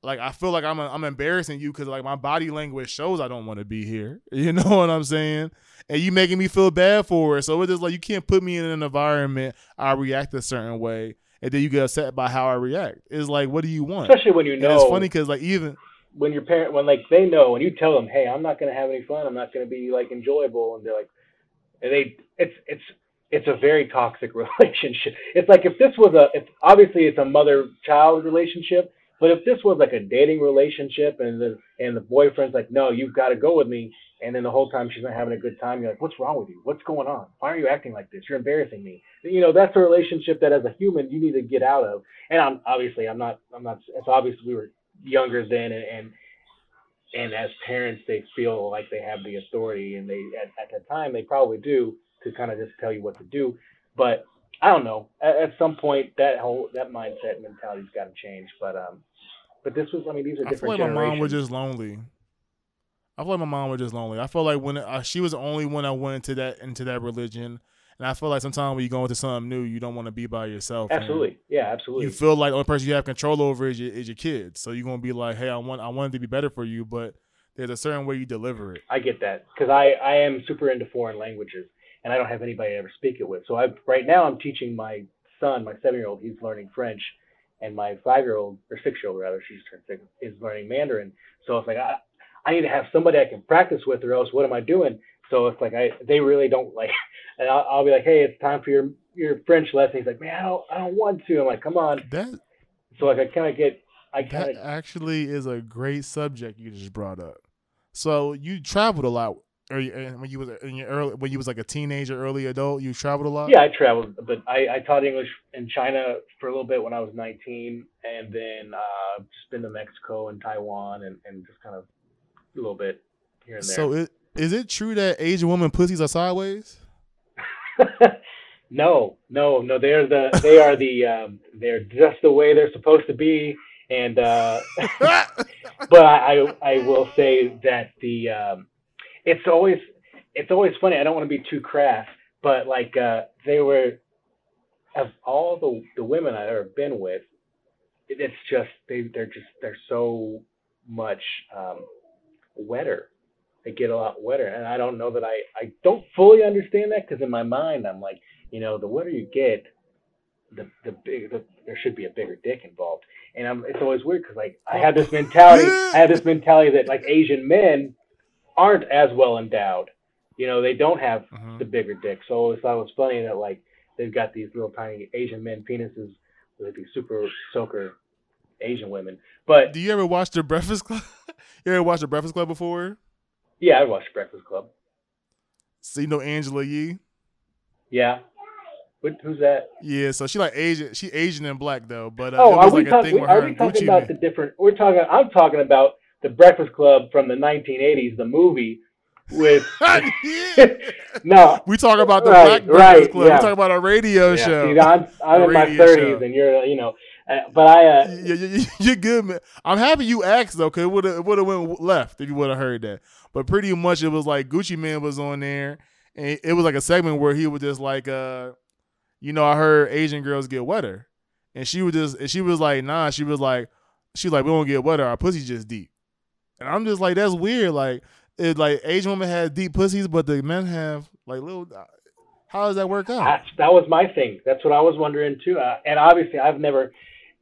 Like I feel like I'm a, I'm embarrassing you because like my body language shows I don't want to be here. You know what I'm saying? And you making me feel bad for it. So it's just like you can't put me in an environment I react a certain way and then you get upset by how I react. It's like, what do you want?
Especially when you know.
And it's funny because like even
when your parent, when like they know, when you tell them, hey, I'm not gonna have any fun, I'm not gonna be like enjoyable, and they're like, and they, it's it's it's a very toxic relationship. It's like if this was a, if obviously it's a mother-child relationship, but if this was like a dating relationship and the and the boyfriend's like, no, you've got to go with me, and then the whole time she's not having a good time. You're like, what's wrong with you? What's going on? Why are you acting like this? You're embarrassing me. You know, that's a relationship that as a human you need to get out of. And I'm obviously I'm not I'm not. It's obvious we were younger then, and and, and as parents they feel like they have the authority, and they at, at the time they probably do to kind of just tell you what to do. But I don't know. At, at some point that whole that mindset mentality's got to change. But um, but this was I mean these are different. I feel like
my mom was just lonely. I feel like my mom was just lonely. I felt like when uh, she was the only one I went into that into that religion, and I feel like sometimes when you go into something new, you don't want to be by yourself.
Absolutely, yeah, absolutely.
You feel like the only person you have control over is your is your kids. So you're gonna be like, hey, I want I want it to be better for you, but there's a certain way you deliver it.
I get that because I I am super into foreign languages, and I don't have anybody to ever speak it with. So I right now I'm teaching my son, my seven year old, he's learning French, and my five year old or six year old rather, she's turned six, is learning Mandarin. So it's like I, I need to have somebody I can practice with, or else what am I doing? So it's like I they really don't like, and I'll, I'll be like, hey, it's time for your your French lesson. He's like, man, I don't I don't want to. I'm like, come on.
That
so like I kind of get I
kind of actually is a great subject you just brought up. So you traveled a lot Or when you was in your early, when you was like a teenager, early adult, you traveled a lot.
Yeah, I traveled, but I, I taught English in China for a little bit when I was 19, and then uh, just been to Mexico and Taiwan, and, and just kind of a little bit here and there.
So it, is it true that Asian women pussies are sideways?
no, no, no. They're the they are the um, they're just the way they're supposed to be, and uh, but I, I will say that the um, it's always it's always funny. I don't want to be too crass, but like uh, they were of all the the women I've ever been with, it, it's just they they're just they're so much um, wetter. They get a lot wetter, and I don't know that I I don't fully understand that because in my mind I'm like you know the wetter you get, the the big the, there should be a bigger dick involved, and I'm it's always weird because like I have this mentality I have this mentality that like Asian men aren't as well endowed. You know, they don't have
Mhm.
the bigger dick. So I always thought it was funny that like they've got these little tiny Asian men penises with these super soaker Asian women. But
Do you ever watch the Breakfast Club? you ever watched the Breakfast Club before?
yeah, I watched Breakfast Club.
So you know Angela Yee.
Yeah. What, who's that?
Yeah, so she like Asian. She Asian and black though, but uh,
oh,
it
are
was
we
like thing with
Are we talking
Gucci
about
Mane.
the different? We're talking. I'm talking about the Breakfast Club from the 1980s, the movie with. No,
We talk about the
Right,
Black
right,
Club.
yeah.
We talk about a radio
yeah,
show.
see, I'm, I'm in my 30s,
show.
and you're, you know, uh, but I. Uh,
you, you, you're good, man. I'm happy you asked though, cause it would have would have went left if you would have heard that. But pretty much it was like Gucci Mane was on there, and it was like a segment where he was just like, uh, you know, I heard Asian girls get wetter, and she was just, and she was like, nah, she was like, she was like, we don't get wetter, our pussy's just deep, and I'm just like, that's weird, like, it like Asian women have deep pussies, but the men have like little. How does that work out?
That's, that was my thing. That's what I was wondering too. Uh, and obviously, I've never.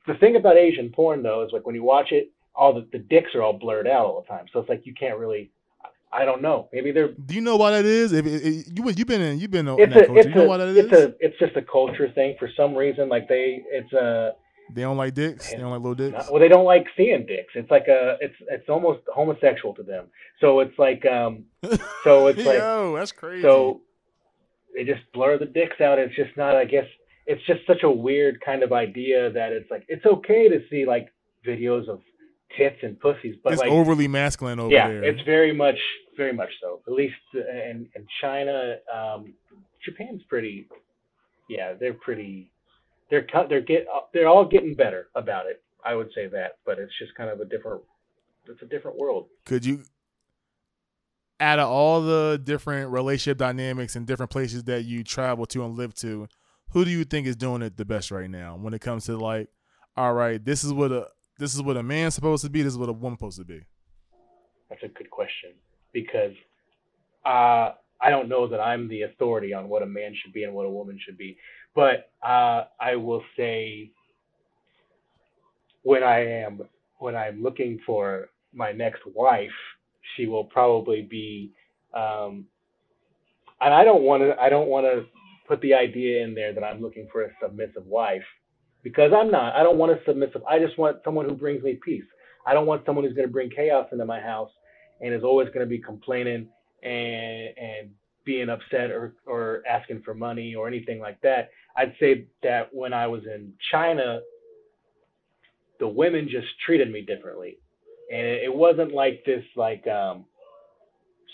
The thing about Asian porn though is like when you watch it, all the, the dicks are all blurred out all the time. So it's like you can't really. I don't know. Maybe they're.
Do you know why that is? If, if, if you you've been in you've been in
It's
that
a.
culture,
It's
you know
a.
why that is?
It's a. It's just a culture thing for some reason. Like they. It's a.
They don't like dicks. They don't like little dicks.
Well, they don't like seeing dicks. It's like a. It's. It's almost homosexual to them. So it's like. Um. So it's like.
oh, that's crazy.
So they just blur the dicks out. It's just not, I guess, it's just such a weird kind of idea that it's like, it's okay to see like videos of tits and pussies, but
it's
like,
overly masculine over
yeah,
there.
it's very much, very much so. At least in, in China, um, Japan's pretty, yeah, they're pretty, they're, cut- they're get, they're all getting better about it. I would say that, but it's just kind of a different, it's a different world.
Could you, out of all the different relationship dynamics and different places that you travel to and live to, who do you think is doing it the best right now when it comes to like, all right, this is what a this is what a man's supposed to be. This is what a woman's supposed to be.
That's a good question because uh, I don't know that I'm the authority on what a man should be and what a woman should be, but uh, I will say when I am when I'm looking for my next wife, she will probably be. Um, and I don't want to. I don't want to put the idea in there that I'm looking for a submissive wife because I'm not. I don't want a submissive. I just want someone who brings me peace. I don't want someone who's going to bring chaos into my house and is always going to be complaining and and being upset or or asking for money or anything like that. I'd say that when I was in China, the women just treated me differently, and it, wasn't like this like um,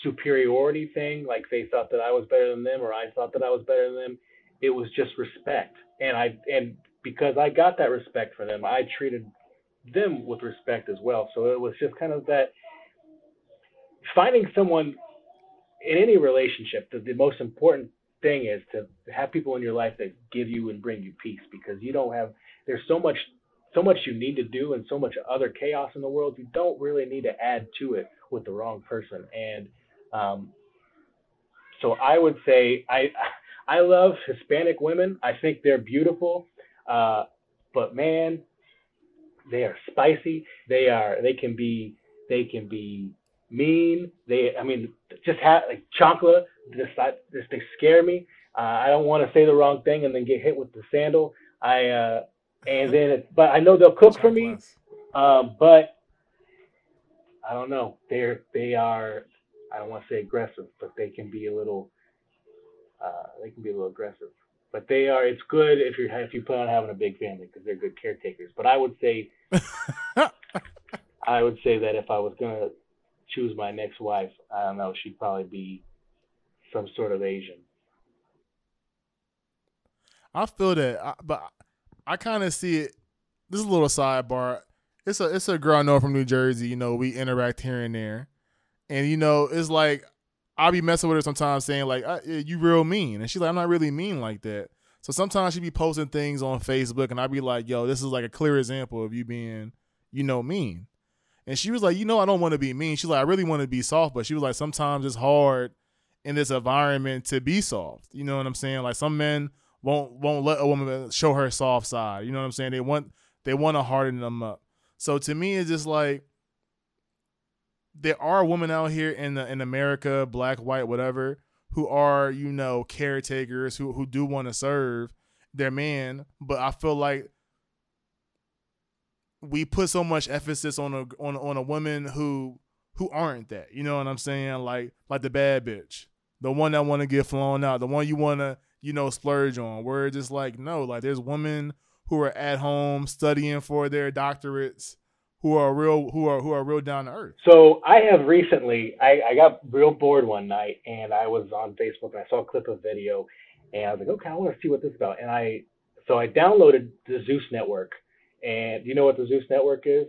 superiority thing, like they thought that I was better than them or I thought that I was better than them. It was just respect, and I and because I got that respect for them, I treated them with respect as well. So it was just kind of that finding someone in any relationship, the, the most important thing is to have people in your life that give you and bring you peace because you don't have there's so much so much you need to do and so much other chaos in the world you don't really need to add to it with the wrong person. And um, so I would say I I love Hispanic women. I think they're beautiful uh, but man they are spicy. They are they can be they can be mean. They, I mean, just have like chocolate. Just, I, just they scare me. Uh, I don't want to say the wrong thing and then get hit with the sandal. I, uh, and then, it, but I know they'll cook for me. Um, but I don't know. They're they are I don't want to say aggressive, but they can be a little uh, they can be a little aggressive. But they are. It's good if you're if you plan on having a big family because they're good caretakers. But I would say I would say that if I was gonna choose my next wife, I don't know, she'd probably be some sort of Asian.
I feel that, but I kind of see it. This is a little sidebar. It's a it's a girl I know from New Jersey. You know, we interact here and there, and you know, it's like I'll be messing with her sometimes, saying like, uh, "You real mean," and she's like, "I'm not really mean like that." So sometimes she be posting things on Facebook, and I'd be like, "Yo, this is like a clear example of you being, you know, mean." And she was like, "You know, I don't want to be mean." She's like, "I really want to be soft," but she was like, "Sometimes it's hard in this environment to be soft." You know what I'm saying? Like some men won't won't let a woman show her soft side. You know what I'm saying? They want they want to harden them up. So to me, it's just like there are women out here in the in America, black, white, whatever, who are you know caretakers who who do want to serve their man, but I feel like we put so much emphasis on a on on a woman who who aren't that. You know what I'm saying? Like like the bad bitch, the one that want to get flown out, the one you want to you know, splurge on. Where it's just like, no, like there's women who are at home studying for their doctorates who are real who are who are real down to earth.
So I have recently I, I got real bored one night and I was on Facebook and I saw a clip of video and I was like, okay, I want to see what this is about. And I so I downloaded the Zeus network. And do you know what the Zeus network is?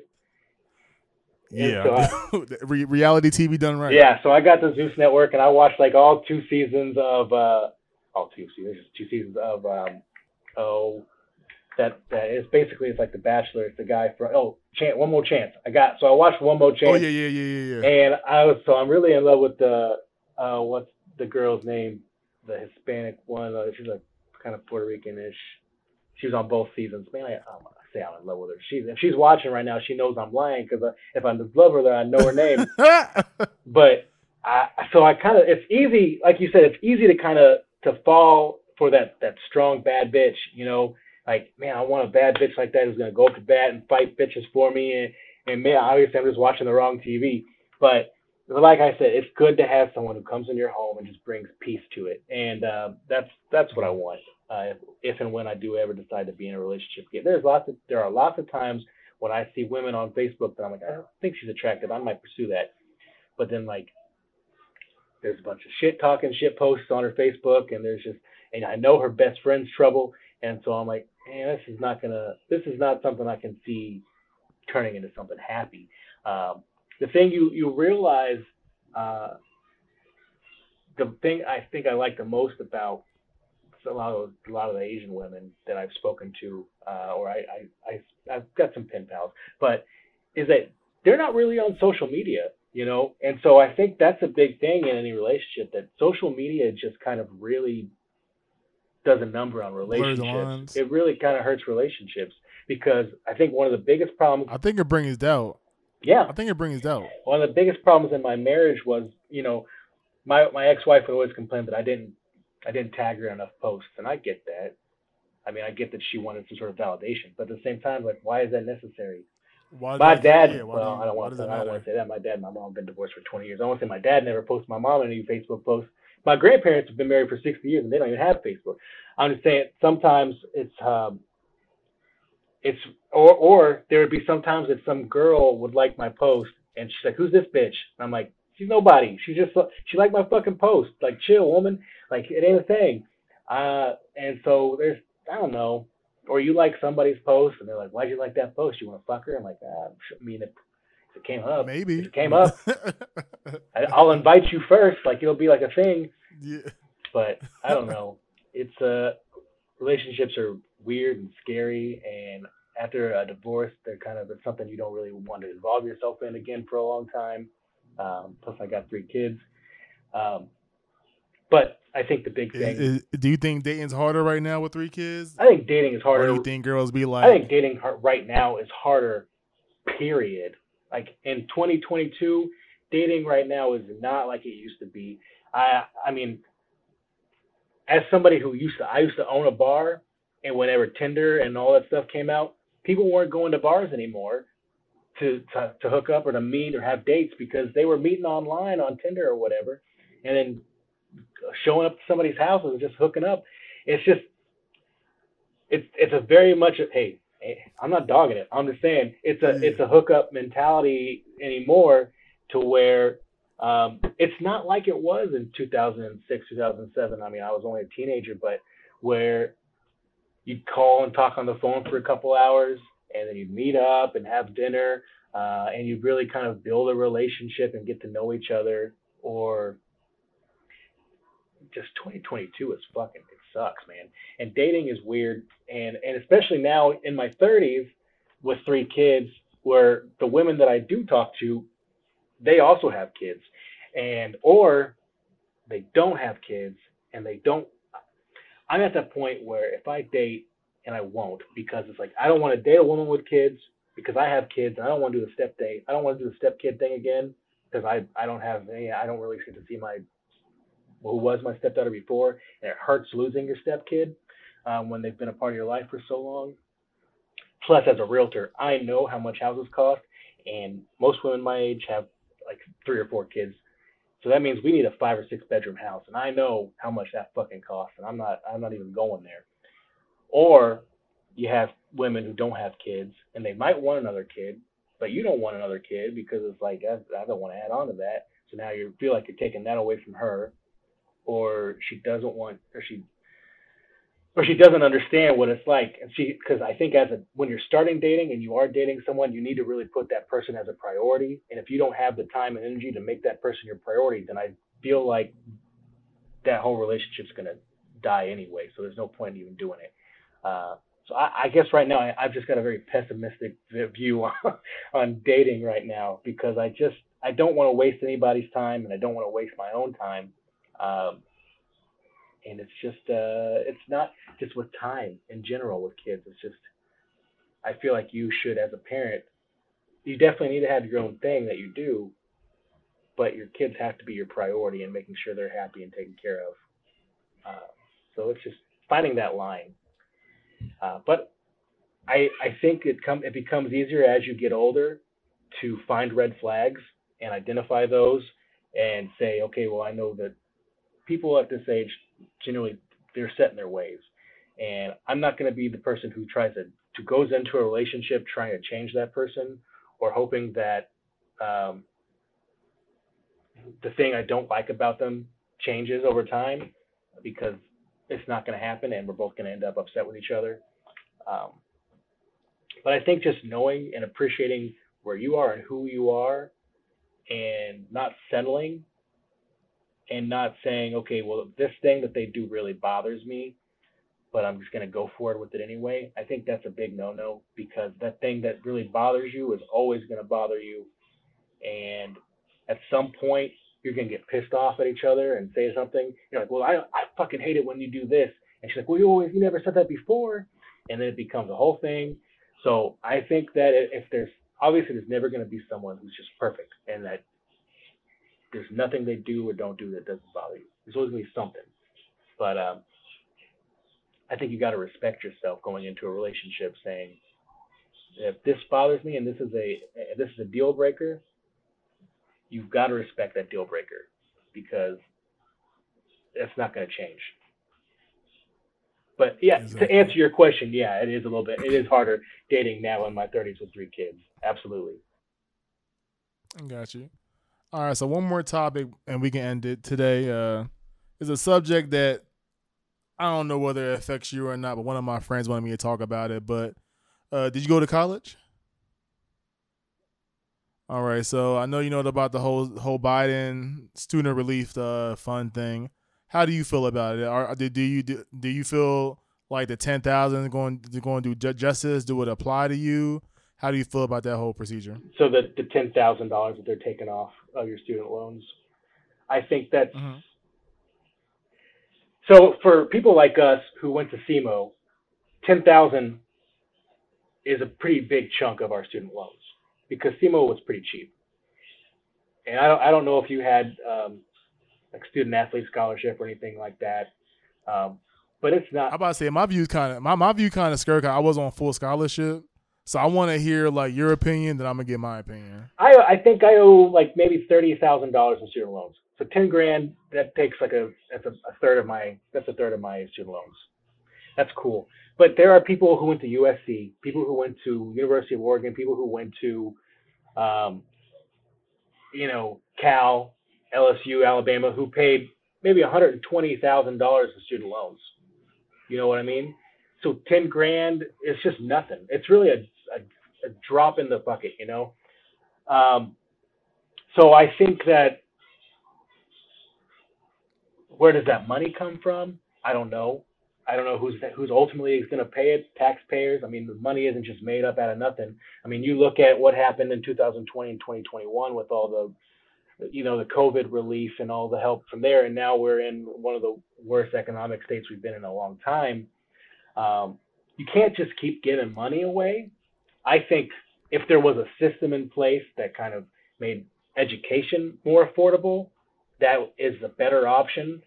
Yeah, so I, reality TV done right.
Yeah, so I got the Zeus network and I watched like all two seasons of uh, all two seasons, two seasons of um, oh that that is basically it's like The Bachelor. It's the guy from oh chance one more chance. I got so I watched one more chance. Oh
yeah yeah yeah yeah yeah.
And I was so I'm really in love with the uh what's the girl's name, the Hispanic one. Uh, she's like kind of Puerto Rican-ish. She was on both seasons. Man, I, I say I'm in love with her. She's if she's watching right now, she knows I'm lying because uh, if I love her, then I know her name. but I so I kind of it's easy, like you said, it's easy to kind of to fall for that that strong bad bitch, you know, like man, I want a bad bitch like that who's gonna go up to bat and fight bitches for me, and and man, obviously I'm just watching the wrong TV, but like I said, it's good to have someone who comes in your home and just brings peace to it, and uh, that's that's what I want. Uh, if and when I do ever decide to be in a relationship again, there's lots of there are lots of times when I see women on Facebook that I'm like, I don't think she's attractive. I might pursue that, but then like there's a bunch of shit talking shit posts on her Facebook, and there's just and I know her best friend's trouble, and so I'm like, man, this is not gonna, this is not something I can see turning into something happy. Um, the thing you you realize, uh, the thing I think I like the most about a lot of a lot of the Asian women that I've spoken to, uh, or I, I I I've got some pen pals, but is that they're not really on social media you know? And so i think that's a big thing in any relationship that social media just kind of really does a number on relationships. it really kind of hurts relationships because i think one of the biggest problems
i think it brings doubt.
Yeah.
I think it brings doubt.
One of the biggest problems in my marriage was you know my my ex-wife would always complain that i didn't i didn't tag her enough posts and i get that i mean i get that she wanted some sort of validation but at the same time like why is that necessary why my dad. Yeah, well, you, I don't want to. I don't want to say that. My dad and my mom have been divorced for 20 years. I want to say my dad never posted my mom any Facebook posts. My grandparents have been married for 60 years and they don't even have Facebook. I'm just saying sometimes it's um, it's or or there would be sometimes that some girl would like my post and she's like, "Who's this bitch?" And I'm like, "She's nobody. She just she liked my fucking post. Like, chill, woman. Like, it ain't a thing." Uh, and so there's I don't know or you like somebody's post and they're like, "Why'd you like that post? You want to fuck her?" I'm like, ah, I mean, if, if it came up,
maybe
if it came up, I'll invite you first. Like it'll be like a thing.
Yeah.
But I don't know. It's uh, relationships are weird and scary, and after a divorce, they're kind of it's something you don't really want to involve yourself in again for a long time. Um, plus, I got three kids. Um, but I think the big thing.
Is, is, do you think dating's harder right now with three kids?
I think dating is harder.
Or do you think girls be like?
I think dating right now is harder. Period. Like in 2022, dating right now is not like it used to be. I I mean, as somebody who used to, I used to own a bar, and whenever Tinder and all that stuff came out, people weren't going to bars anymore to, to to hook up or to meet or have dates because they were meeting online on Tinder or whatever, and then showing up to somebody's house and just hooking up. It's just it's it's a very much a, hey, I'm not dogging it. I'm just saying it's a it's a hookup mentality anymore to where um, it's not like it was in 2006 2007. I mean I was only a teenager, but where you'd call and talk on the phone for a couple hours and then you'd meet up and have dinner uh, and you'd really kind of build a relationship and get to know each other or just 2022 is fucking it sucks man. And dating is weird and and especially now in my 30s with three kids where the women that i do talk to they also have kids and or they don't have kids and they don't i'm at that point where if i date and I won't because it's like I don't want to date a woman with kids because I have kids and I don't want to do the step date. I don't want to do the step kid thing again because I I don't have any. I don't really get to see my who was my stepdaughter before, and it hurts losing your step kid um, when they've been a part of your life for so long. Plus, as a realtor, I know how much houses cost, and most women my age have like three or four kids. So that means we need a five or six bedroom house, and I know how much that fucking costs, and I'm not I'm not even going there. Or you have women who don't have kids and they might want another kid, but you don't want another kid because it's like I, I don't want to add on to that. So now you feel like you're taking that away from her, or she doesn't want, or she, or she doesn't understand what it's like. And she, because I think as a when you're starting dating and you are dating someone, you need to really put that person as a priority. And if you don't have the time and energy to make that person your priority, then I feel like that whole relationship's gonna die anyway. So there's no point in even doing it. Uh, so I, I, guess right now I, have just got a very pessimistic view on, on dating right now because I just I don't want to waste anybody's time and I don't want to waste my own time. Um, and it's just uh, it's not just with time in general with kids. It's just I feel like you should as a parent you definitely need to have your own thing that you do, but your kids have to be your priority and making sure they're happy and taken care of. Uh, so it's just finding that line uh, but I, I think it come it becomes easier as you get older to find red flags and identify those and say, okay, well, I know that people at this age generally they're set in their ways, and I'm not going to be the person who tries to to goes into a relationship trying to change that person or hoping that um, the thing I don't like about them changes over time because it's not going to happen, and we're both going to end up upset with each other. Um, but I think just knowing and appreciating where you are and who you are, and not settling, and not saying, okay, well, this thing that they do really bothers me, but I'm just going to go forward with it anyway. I think that's a big no-no because that thing that really bothers you is always going to bother you, and at some point you're gonna get pissed off at each other and say something. You're like, well, I I fucking hate it when you do this, and she's like, well, you always you never said that before, and then it becomes a whole thing. So I think that if there's obviously there's never gonna be someone who's just perfect and that there's nothing they do or don't do that doesn't bother you. There's always gonna be something, but um, I think you got to respect yourself going into a relationship, saying if this bothers me and this is a this is a deal breaker, you've got to respect that deal breaker because it's not going to change. But yeah, exactly. to answer your question, yeah, it is a little bit. It is harder dating now in my 30s with three kids. Absolutely.
I got you. All right, so one more topic, and we can end it today. Uh, is a subject that I don't know whether it affects you or not, but one of my friends wanted me to talk about it. But uh, did you go to college? All right, so I know you know about the whole whole Biden student relief uh, fund thing. How do you feel about it? Are, do, do you do, do you feel like the ten thousand going going to do justice? Do it apply to you? How do you feel about that whole procedure?
So the the ten thousand dollars that they're taking off of your student loans, I think that's mm-hmm. so for people like us who went to SEMO, ten thousand is a pretty big chunk of our student loans because SEMO was pretty cheap. And I don't, I don't know if you had um, like student athlete scholarship or anything like that. Um, but it's not.
I'm about to say my view kind of my, my view kind of skirt. I was on full scholarship, So I want to hear like your opinion, then I'm gonna get my opinion.
I I think I owe like maybe thirty thousand dollars in student loans. So ten grand that takes like a that's a, a third of my that's a third of my student loans. That's cool. But there are people who went to USC, people who went to University of Oregon, people who went to, um, you know, Cal, LSU, Alabama, who paid maybe one hundred and twenty thousand dollars in student loans. You know what I mean? So ten grand is just nothing. It's really a, a, a drop in the bucket, you know. Um, so I think that where does that money come from? I don't know. I don't know who's who's ultimately going to pay it. Taxpayers. I mean, the money isn't just made up out of nothing. I mean, you look at what happened in 2020 and 2021 with all the, you know, the COVID relief and all the help from there, and now we're in one of the worst economic states we've been in a long time. Um, you can't just keep giving money away. I think if there was a system in place that kind of made education more affordable, that is a better option.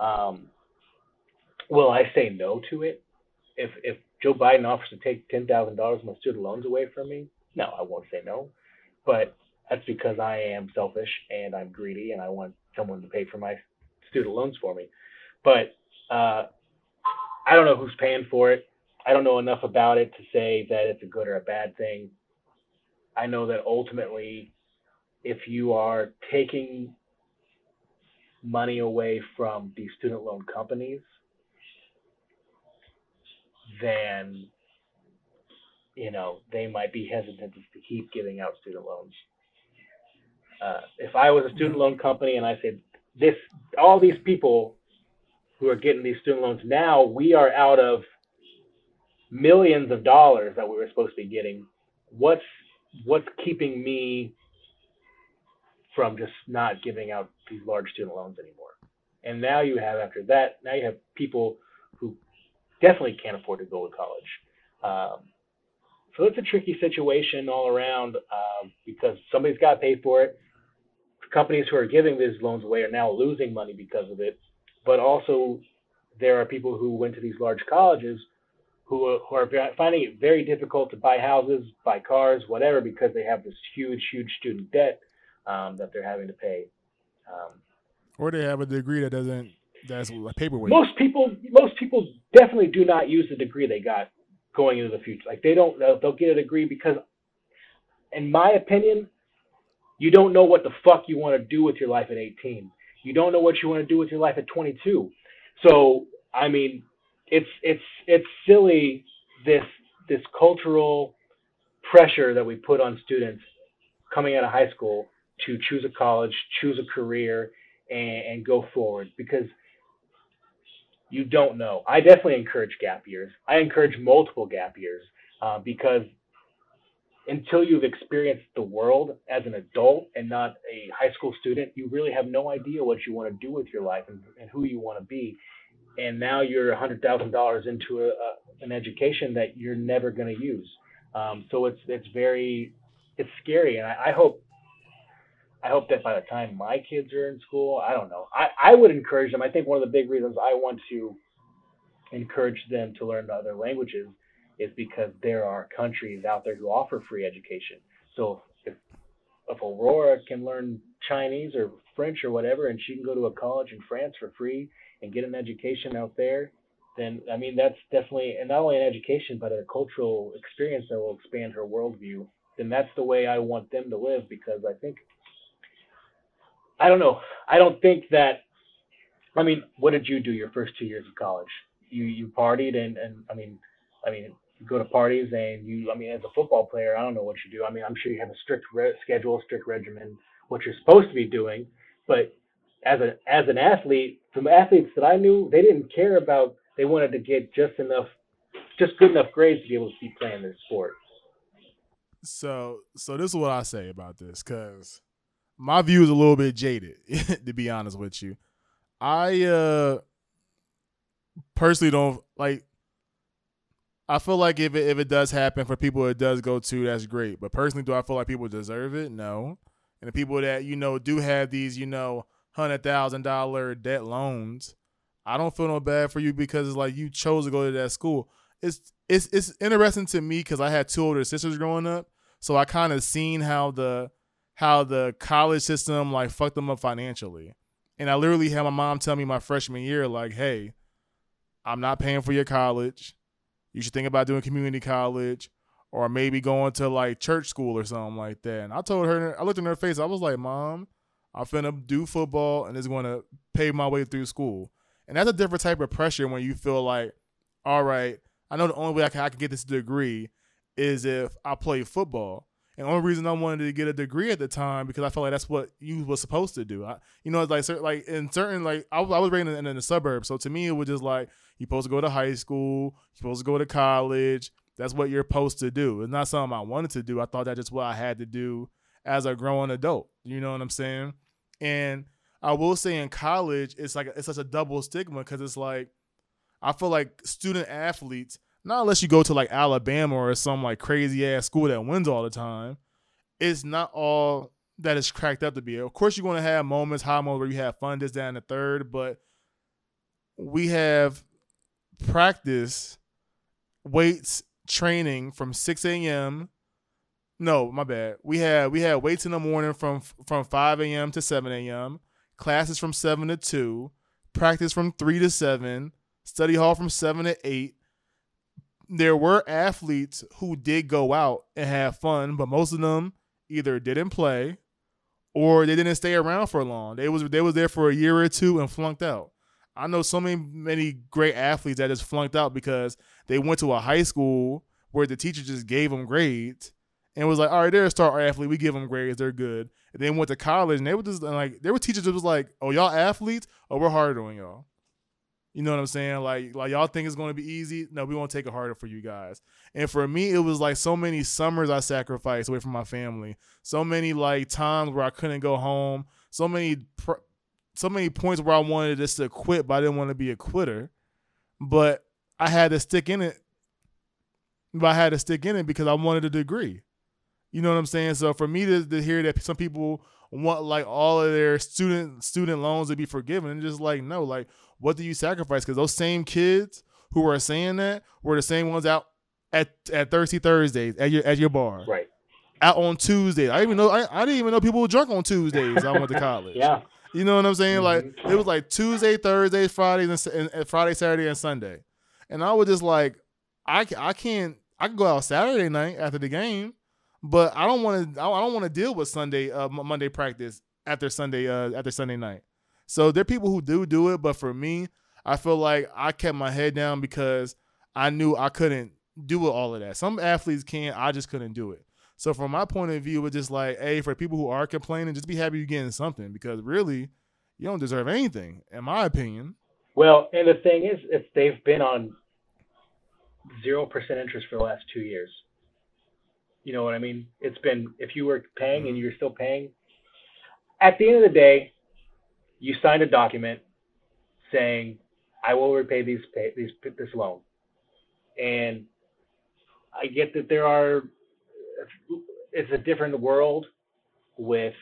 Um, will I say no to it? If if Joe Biden offers to take ten thousand dollars of my student loans away from me, no, I won't say no. But that's because I am selfish and I'm greedy and I want someone to pay for my student loans for me. But uh, I don't know who's paying for it. I don't know enough about it to say that it's a good or a bad thing. I know that ultimately, if you are taking money away from the student loan companies, then you know they might be hesitant to keep giving out student loans. Uh, if I was a student loan company and I said this, all these people who are getting these student loans now, we are out of millions of dollars that we were supposed to be getting. What's what's keeping me from just not giving out these large student loans anymore? And now you have after that, now you have people who definitely can't afford to go to college. Um, so it's a tricky situation all around um, because somebody's got to pay for it. Companies who are giving these loans away are now losing money because of it. But also, there are people who went to these large colleges who are, who are finding it very difficult to buy houses, buy cars, whatever, because they have this huge, huge student debt um, that they're having to pay. Um,
or they have a degree that doesn't that's paperweight.
Most people, most people definitely do not use the degree they got going into the future. Like they don't, they'll get a degree because, in my opinion, you don't know what the fuck you want to do with your life at 18. You don't know what you want to do with your life at 22. So, I mean, it's it's it's silly this this cultural pressure that we put on students coming out of high school to choose a college, choose a career, and, and go forward because you don't know. I definitely encourage gap years. I encourage multiple gap years uh, because until you've experienced the world as an adult and not a high school student, you really have no idea what you want to do with your life and, and who you want to be. And now you're $100,000 into a, a, an education that you're never going to use. Um, so it's it's very it's scary, and I, I hope I hope that by the time my kids are in school, I don't know. I, I would encourage them. I think one of the big reasons I want to encourage them to learn other languages is because there are countries out there who offer free education. So if if Aurora can learn Chinese or French or whatever, and she can go to a college in France for free and get an education out there, then I mean that's definitely and not only an education but a cultural experience that will expand her worldview. Then that's the way I want them to live because I think I don't know. I don't think that. I mean, what did you do your first two years of college? You you partied and and I mean, I mean, you go to parties and you. I mean, as a football player, I don't know what you do. I mean, I'm sure you have a strict re- schedule, strict regimen, what you're supposed to be doing. But as a as an athlete, from athletes that I knew, they didn't care about. They wanted to get just enough, just good enough grades to be able to keep playing their sport.
So so this is what I say about this, cause my view is a little bit jaded, to be honest with you. I uh personally don't like I feel like if it if it does happen for people it does go to, that's great. But personally, do I feel like people deserve it? No. And the people that, you know, do have these, you know, hundred thousand dollar debt loans, I don't feel no bad for you because it's like you chose to go to that school. It's it's it's interesting to me because I had two older sisters growing up, so I kind of seen how the how the college system like fucked them up financially. And I literally had my mom tell me my freshman year, like, hey, I'm not paying for your college. You should think about doing community college or maybe going to like church school or something like that. And I told her, I looked in her face, I was like, Mom, I'm finna do football and it's gonna pay my way through school. And that's a different type of pressure when you feel like, all right, I know the only way I can, I can get this degree is if I play football. And the only reason I wanted to get a degree at the time because I felt like that's what you was supposed to do. I, you know, it's like like in certain like I, was I was raised in, in, the suburbs, so to me it was just like you're supposed to go to high school, you're supposed to go to college. That's what you're supposed to do. It's not something I wanted to do. I thought that's just what I had to do as a growing adult. You know what I'm saying? And I will say in college, it's like it's such a double stigma because it's like I feel like student athletes not unless you go to like Alabama or some like crazy ass school that wins all the time. It's not all that is cracked up to be. Of course, you're going to have moments, high moments where you have fun, this, that, and the third, but we have practice weights training from 6 a.m. No, my bad. We had we had weights in the morning from from 5 a.m. to 7 a.m. Classes from 7 to 2. Practice from 3 to 7. Study hall from 7 to 8 there were athletes who did go out and have fun, but most of them either didn't play or they didn't stay around for long. They was they was there for a year or two and flunked out. I know so many many great athletes that just flunked out because they went to a high school where the teacher just gave them grades and was like, all right, they're a star athlete. We give them grades. They're good. And then went to college and they were just like, there were teachers that was like, oh, y'all athletes? Oh, we're harder on y'all. You know what I'm saying? Like, like y'all think it's to be easy? No, we won't take it harder for you guys. And for me, it was like so many summers I sacrificed away from my family. So many like times where I couldn't go home. So many, pr- so many points where I wanted just to quit, but I didn't want to be a quitter. But I had to stick in it. But I had to stick in it because I wanted a degree. You know what I'm saying? So for me to, to hear that some people want like all of their student student loans to be forgiven, and just like no, like what do you sacrifice? Because those same kids who are saying that were the same ones out at at Thirsty Thursdays at your at your bar.
Right.
Out on Tuesdays. I even know I, I didn't even know people were drunk on Tuesdays. I went to college.
yeah.
You know what I'm saying? Mm-hmm. Like it was like Tuesday, Thursday, Fridays, and, and, Friday, Saturday, and Sunday, and I was just like, I I can't I can go out Saturday night after the game, but I don't want to I don't want to deal with Sunday uh, Monday practice after Sunday uh, after Sunday night. So there are people who do do it, but for me, I feel like I kept my head down because I knew I couldn't do all of that. Some athletes can, I just couldn't do it. So from my point of view, it's just like, hey, for people who are complaining, just be happy you're getting something because really, you don't deserve anything, in my opinion.
Well, and the thing is, if they've been on zero percent interest for the last two years, you know what I mean? It's been if you were paying and you're still paying. At the end of the day, you signed a document saying, "I will repay these pay, these this loan," and I get that there are it's a different world with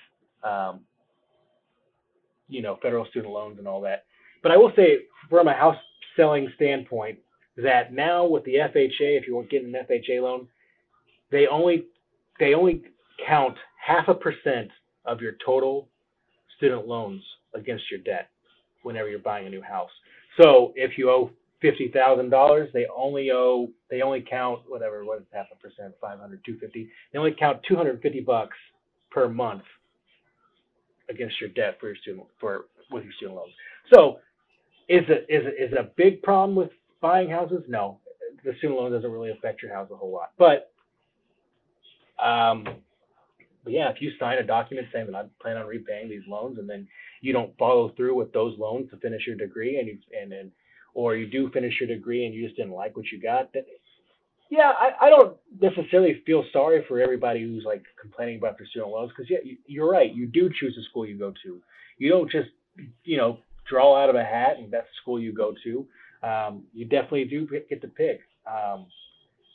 um, you know federal student loans and all that. But I will say, from a house selling standpoint, that now with the FHA, if you want to get an FHA loan, they only they only count half a percent of your total student loans against your debt whenever you're buying a new house. So if you owe fifty thousand dollars, they only owe they only count whatever what is half a percent, 500, 250. They only count 250 bucks per month against your debt for your student for with your student loans. So is it is it is it a big problem with buying houses? No, the student loan doesn't really affect your house a whole lot. But um, but yeah, if you sign a document saying that I plan on repaying these loans, and then you don't follow through with those loans to finish your degree, and you and then, or you do finish your degree and you just didn't like what you got, then yeah, I, I don't necessarily feel sorry for everybody who's like complaining about their student loans because yeah, you, you're right. You do choose the school you go to. You don't just you know draw out of a hat and that's the school you go to. Um, you definitely do get to pick. Um,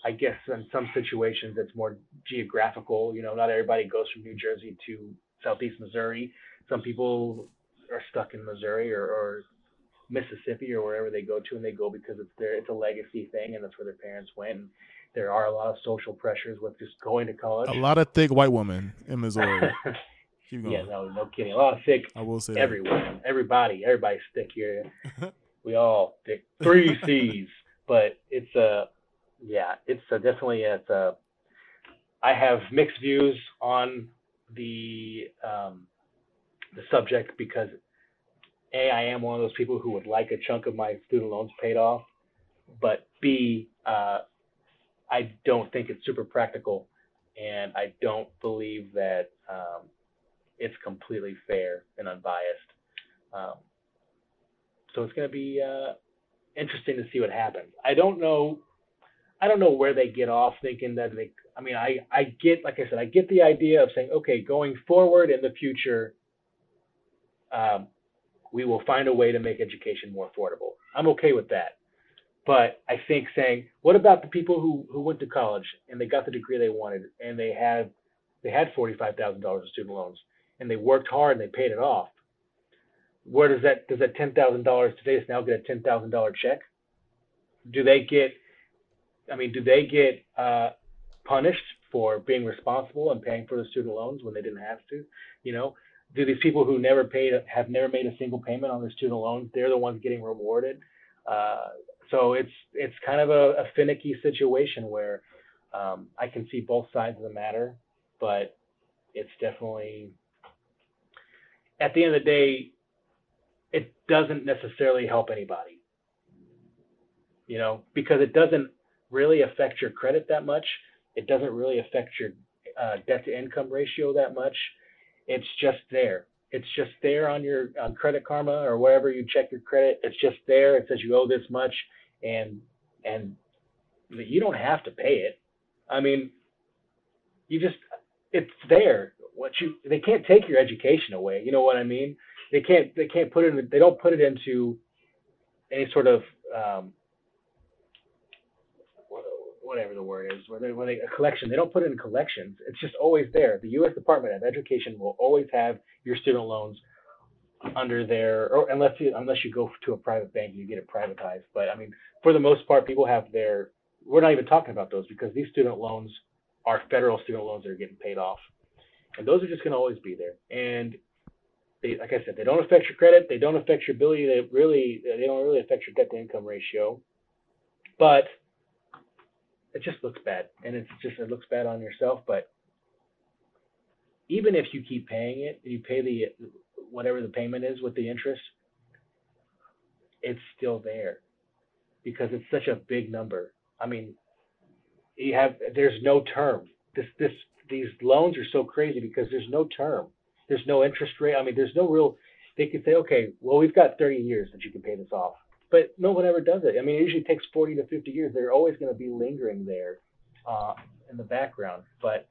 I guess in some situations it's more geographical. You know, not everybody goes from New Jersey to Southeast Missouri. Some people are stuck in Missouri or, or Mississippi or wherever they go to, and they go because it's their it's a legacy thing, and that's where their parents went. And there are a lot of social pressures with just going to college.
A lot of thick white women in Missouri.
Keep going. Yeah, no, no kidding. A lot of thick.
I will say
everyone, everybody, everybody's thick here. we all thick. Three C's, but it's a, uh, yeah, it's a, definitely it's a. I have mixed views on the um, the subject because a I am one of those people who would like a chunk of my student loans paid off, but b uh, I don't think it's super practical, and I don't believe that um, it's completely fair and unbiased. Um, so it's going to be uh, interesting to see what happens. I don't know. I don't know where they get off thinking that they. I mean, I I get like I said, I get the idea of saying, okay, going forward in the future, um, we will find a way to make education more affordable. I'm okay with that. But I think saying, what about the people who, who went to college and they got the degree they wanted and they had they had forty five thousand dollars of student loans and they worked hard and they paid it off. Where does that does that ten thousand dollars today now get a ten thousand dollar check? Do they get? I mean, do they get uh, punished for being responsible and paying for the student loans when they didn't have to? You know, do these people who never paid have never made a single payment on their student loans? They're the ones getting rewarded. Uh, so it's it's kind of a, a finicky situation where um, I can see both sides of the matter, but it's definitely at the end of the day, it doesn't necessarily help anybody. You know, because it doesn't really affect your credit that much. It doesn't really affect your uh, debt to income ratio that much. It's just there. It's just there on your on Credit Karma or wherever you check your credit. It's just there. It says you owe this much, and and you don't have to pay it. I mean, you just it's there what you they can't take your education away. You know what I mean? They can't they can't put it they don't put it into any sort of um, whatever the word is, where they, where they a collection. They don't put it in collections. It's just always there. The U.S. Department of Education will always have your student loans under their, or unless you unless you go to a private bank and you get it privatized. But I mean, for the most part, people have their. We're not even talking about those because these student loans are federal student loans that are getting paid off and those are just going to always be there. And they, like I said, they don't affect your credit. They don't affect your ability to really. They don't really affect your debt to income ratio, but it just looks bad, and it's just it looks bad on yourself. But even if you keep paying it, you pay the whatever the payment is with the interest, it's still there because it's such a big number. I mean, you have there's no term. This this these loans are so crazy because there's no term, there's no interest rate. I mean, there's no real. They could say, okay, well, we've got 30 years that you can pay this off, but no one ever does it. I mean, it usually takes 40 to 50 years. They're always going to be lingering there uh, in the background, but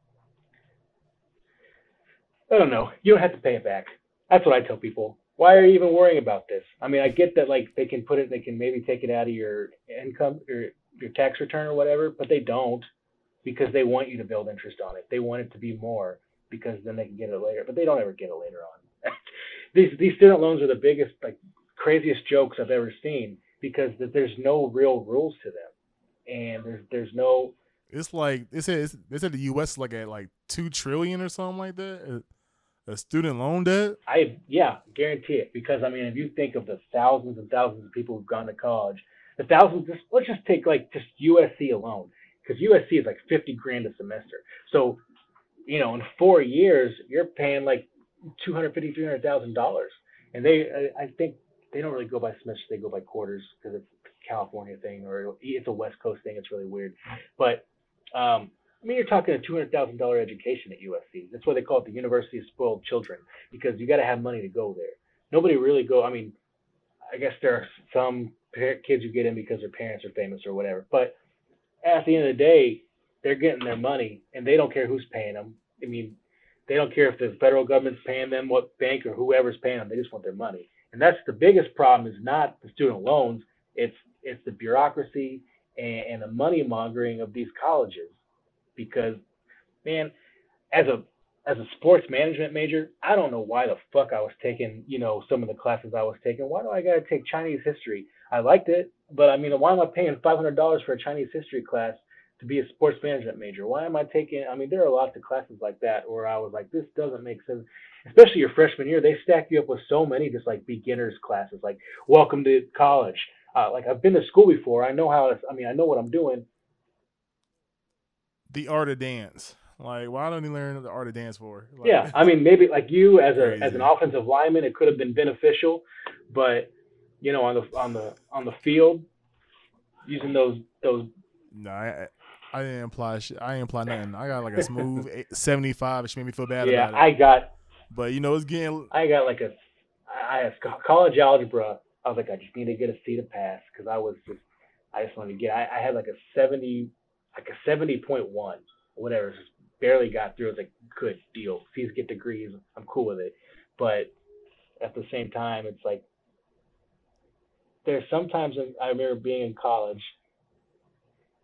I don't know. You don't have to pay it back. That's what I tell people. Why are you even worrying about this? I mean, I get that like they can put it, they can maybe take it out of your income or your tax return or whatever, but they don't because they want you to build interest on it. They want it to be more because then they can get it later, but they don't ever get it later on. these these student loans are the biggest, like craziest jokes I've ever seen because there's no real rules to them, and there's there's no.
It's like they said. They said the U.S. is like at like two trillion or something like that. A student loan debt.
I yeah, guarantee it because I mean, if you think of the thousands and thousands of people who've gone to college, the thousands. Just, let's just take like just USC alone because USC is like 50 grand a semester. So, you know, in four years, you're paying like 250, 300,000 dollars. And they, I, I think they don't really go by semesters; they go by quarters because it's a California thing or it's a West Coast thing. It's really weird. But um, I mean, you're talking a two hundred thousand dollar education at USC. That's why they call it the University of Spoiled Children because you got to have money to go there. Nobody really go. I mean, I guess there are some kids who get in because their parents are famous or whatever, but at the end of the day, they're getting their money and they don't care who's paying them. I mean, they don't care if the federal government's paying them, what bank or whoever's paying them. They just want their money. And that's the biggest problem is not the student loans. It's it's the bureaucracy and, and the money mongering of these colleges. Because, man, as a as a sports management major, I don't know why the fuck I was taking, you know, some of the classes I was taking. Why do I gotta take Chinese history? I liked it, but I mean, why am I paying five hundred dollars for a Chinese history class to be a sports management major? Why am I taking? I mean, there are lots of classes like that where I was like, this doesn't make sense. Especially your freshman year, they stack you up with so many just like beginners classes, like welcome to college. Uh, like I've been to school before, I know how. I mean, I know what I'm doing.
The art of dance. Like, why don't you learn the art of dance for? Like,
yeah, I mean, maybe like you as a as an offensive lineman, it could have been beneficial, but you know, on the on the on the field, using those those.
No, I, I didn't imply shit. I didn't imply nothing. I got like a smooth seventy five. It made me feel bad.
Yeah,
I
got.
But you know, it's getting.
I got like a, I have college algebra. I was like, I just need to get a C to pass because I was just, I just wanted to get. I, I had like a seventy, like a seventy point one, whatever. Just barely got through. I was like, good deal. C's get degrees. I'm cool with it. But at the same time, it's like there's sometimes I remember being in college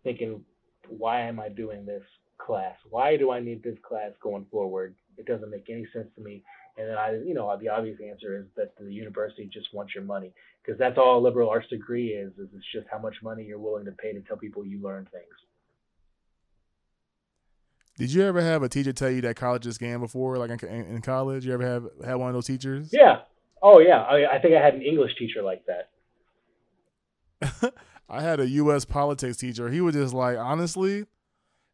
thinking, why am I doing this class? Why do I need this class going forward? It doesn't make any sense to me. And then I, you know, the obvious answer is that the university just wants your money because that's all a liberal arts degree is. Is it's just how much money you're willing to pay to tell people you learn things.
Did you ever have a teacher tell you that college is scam before, like in, in, college? You ever have had one of those teachers?
Yeah. Oh yeah. I, I think I had an English teacher like
that. I had a U.S. politics teacher. He was just like, honestly,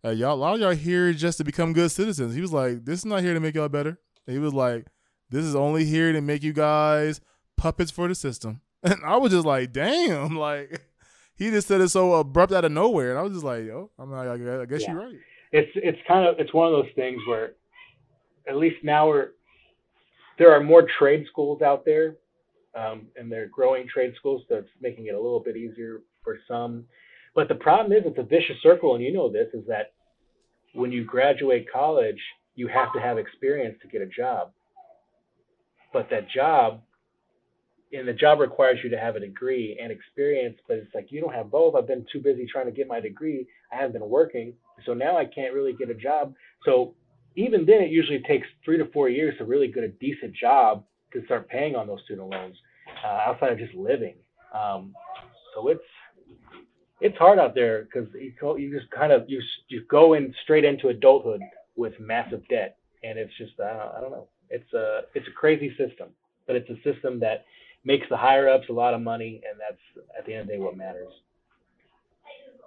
uh, y'all, a lot of y'all here just to become good citizens. He was like, this is not here to make y'all better. He was like, this is only here to make you guys puppets for the system. And I was just like, damn, like he just said it so abrupt out of nowhere, and I was just like, yo, I'm like, I guess yeah. you're right
it's it's kind of it's one of those things where at least now we're there are more trade schools out there um, and they're growing trade schools so it's making it a little bit easier for some but the problem is it's a vicious circle and you know this is that when you graduate college you have to have experience to get a job but that job and the job requires you to have a degree and experience, but it's like you don't have both. I've been too busy trying to get my degree. I haven't been working, so now I can't really get a job. So even then, it usually takes three to four years to really get a decent job to start paying on those student loans uh, outside of just living. Um, so it's it's hard out there because you, you just kind of you you go in straight into adulthood with massive debt, and it's just I don't, I don't know. It's a it's a crazy system, but it's a system that makes the higher ups a lot of money, and that's at the end of the day what matters.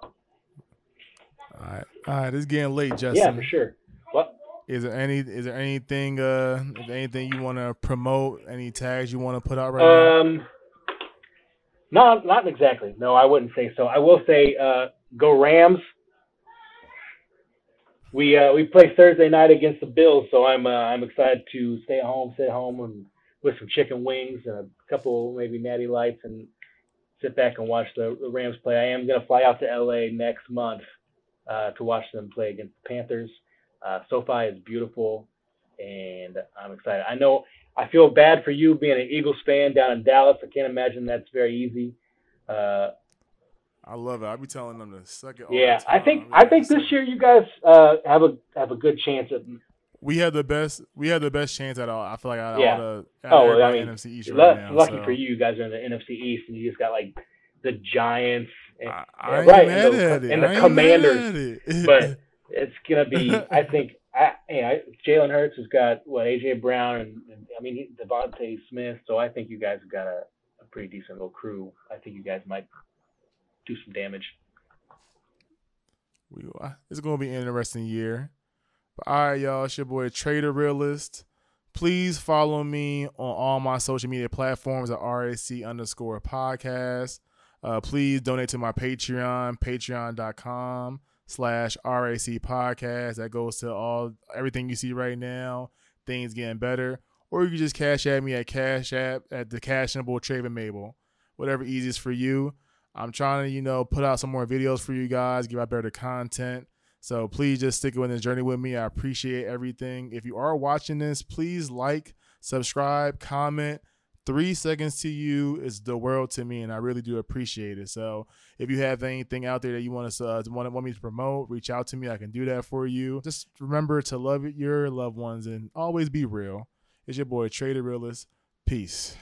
All right, all right. It's getting late, Justin.
Yeah, for sure. What?
Is there any? Is there anything? Uh, is there anything you want to promote? Any tags you want to put out right
um, now? Not, not exactly. No, I wouldn't say so. I will say, uh, go Rams. We uh, we play Thursday night against the Bills, so I'm uh, I'm excited to stay home, stay home, and with some chicken wings and a couple maybe natty lights and sit back and watch the, the Rams play. I am going to fly out to LA next month uh, to watch them play against the Panthers. Uh, SoFi is beautiful, and I'm excited. I know I feel bad for you being an Eagles fan down in Dallas. I can't imagine that's very easy. Uh,
I love it. I'll be telling them to suck it.
Yeah, I think I think this year you guys uh, have a have a good chance at
we had the best. We had the best chance at all. I feel like out
yeah.
all the
oh, well, I mean,
NFC East right now.
Lucky
so.
for you, you guys are in the NFC East, and you just got like the Giants, and,
I, I right, and the,
and the Commanders. But it's gonna be. I think. I, hey, Jalen Hurts has got what AJ Brown and, and I mean DeVonta Smith. So I think you guys have got a, a pretty decent little crew. I think you guys might do some damage.
We, it's to be an interesting year. But all right, y'all, it's your boy Trader Realist. Please follow me on all my social media platforms at RAC underscore podcast. Uh, please donate to my Patreon, patreon.com slash RAC podcast. That goes to all everything you see right now, things getting better. Or you can just cash at me at Cash App at the Cashable Traven Mable. Whatever easiest for you. I'm trying to, you know, put out some more videos for you guys, give out better content. So please just stick with the journey with me. I appreciate everything. If you are watching this, please like, subscribe, comment, three seconds to you is the world to me, and I really do appreciate it. So if you have anything out there that you want us uh, want, want me to promote, reach out to me. I can do that for you. Just remember to love your loved ones and always be real. It's your boy Trader Realist. Peace.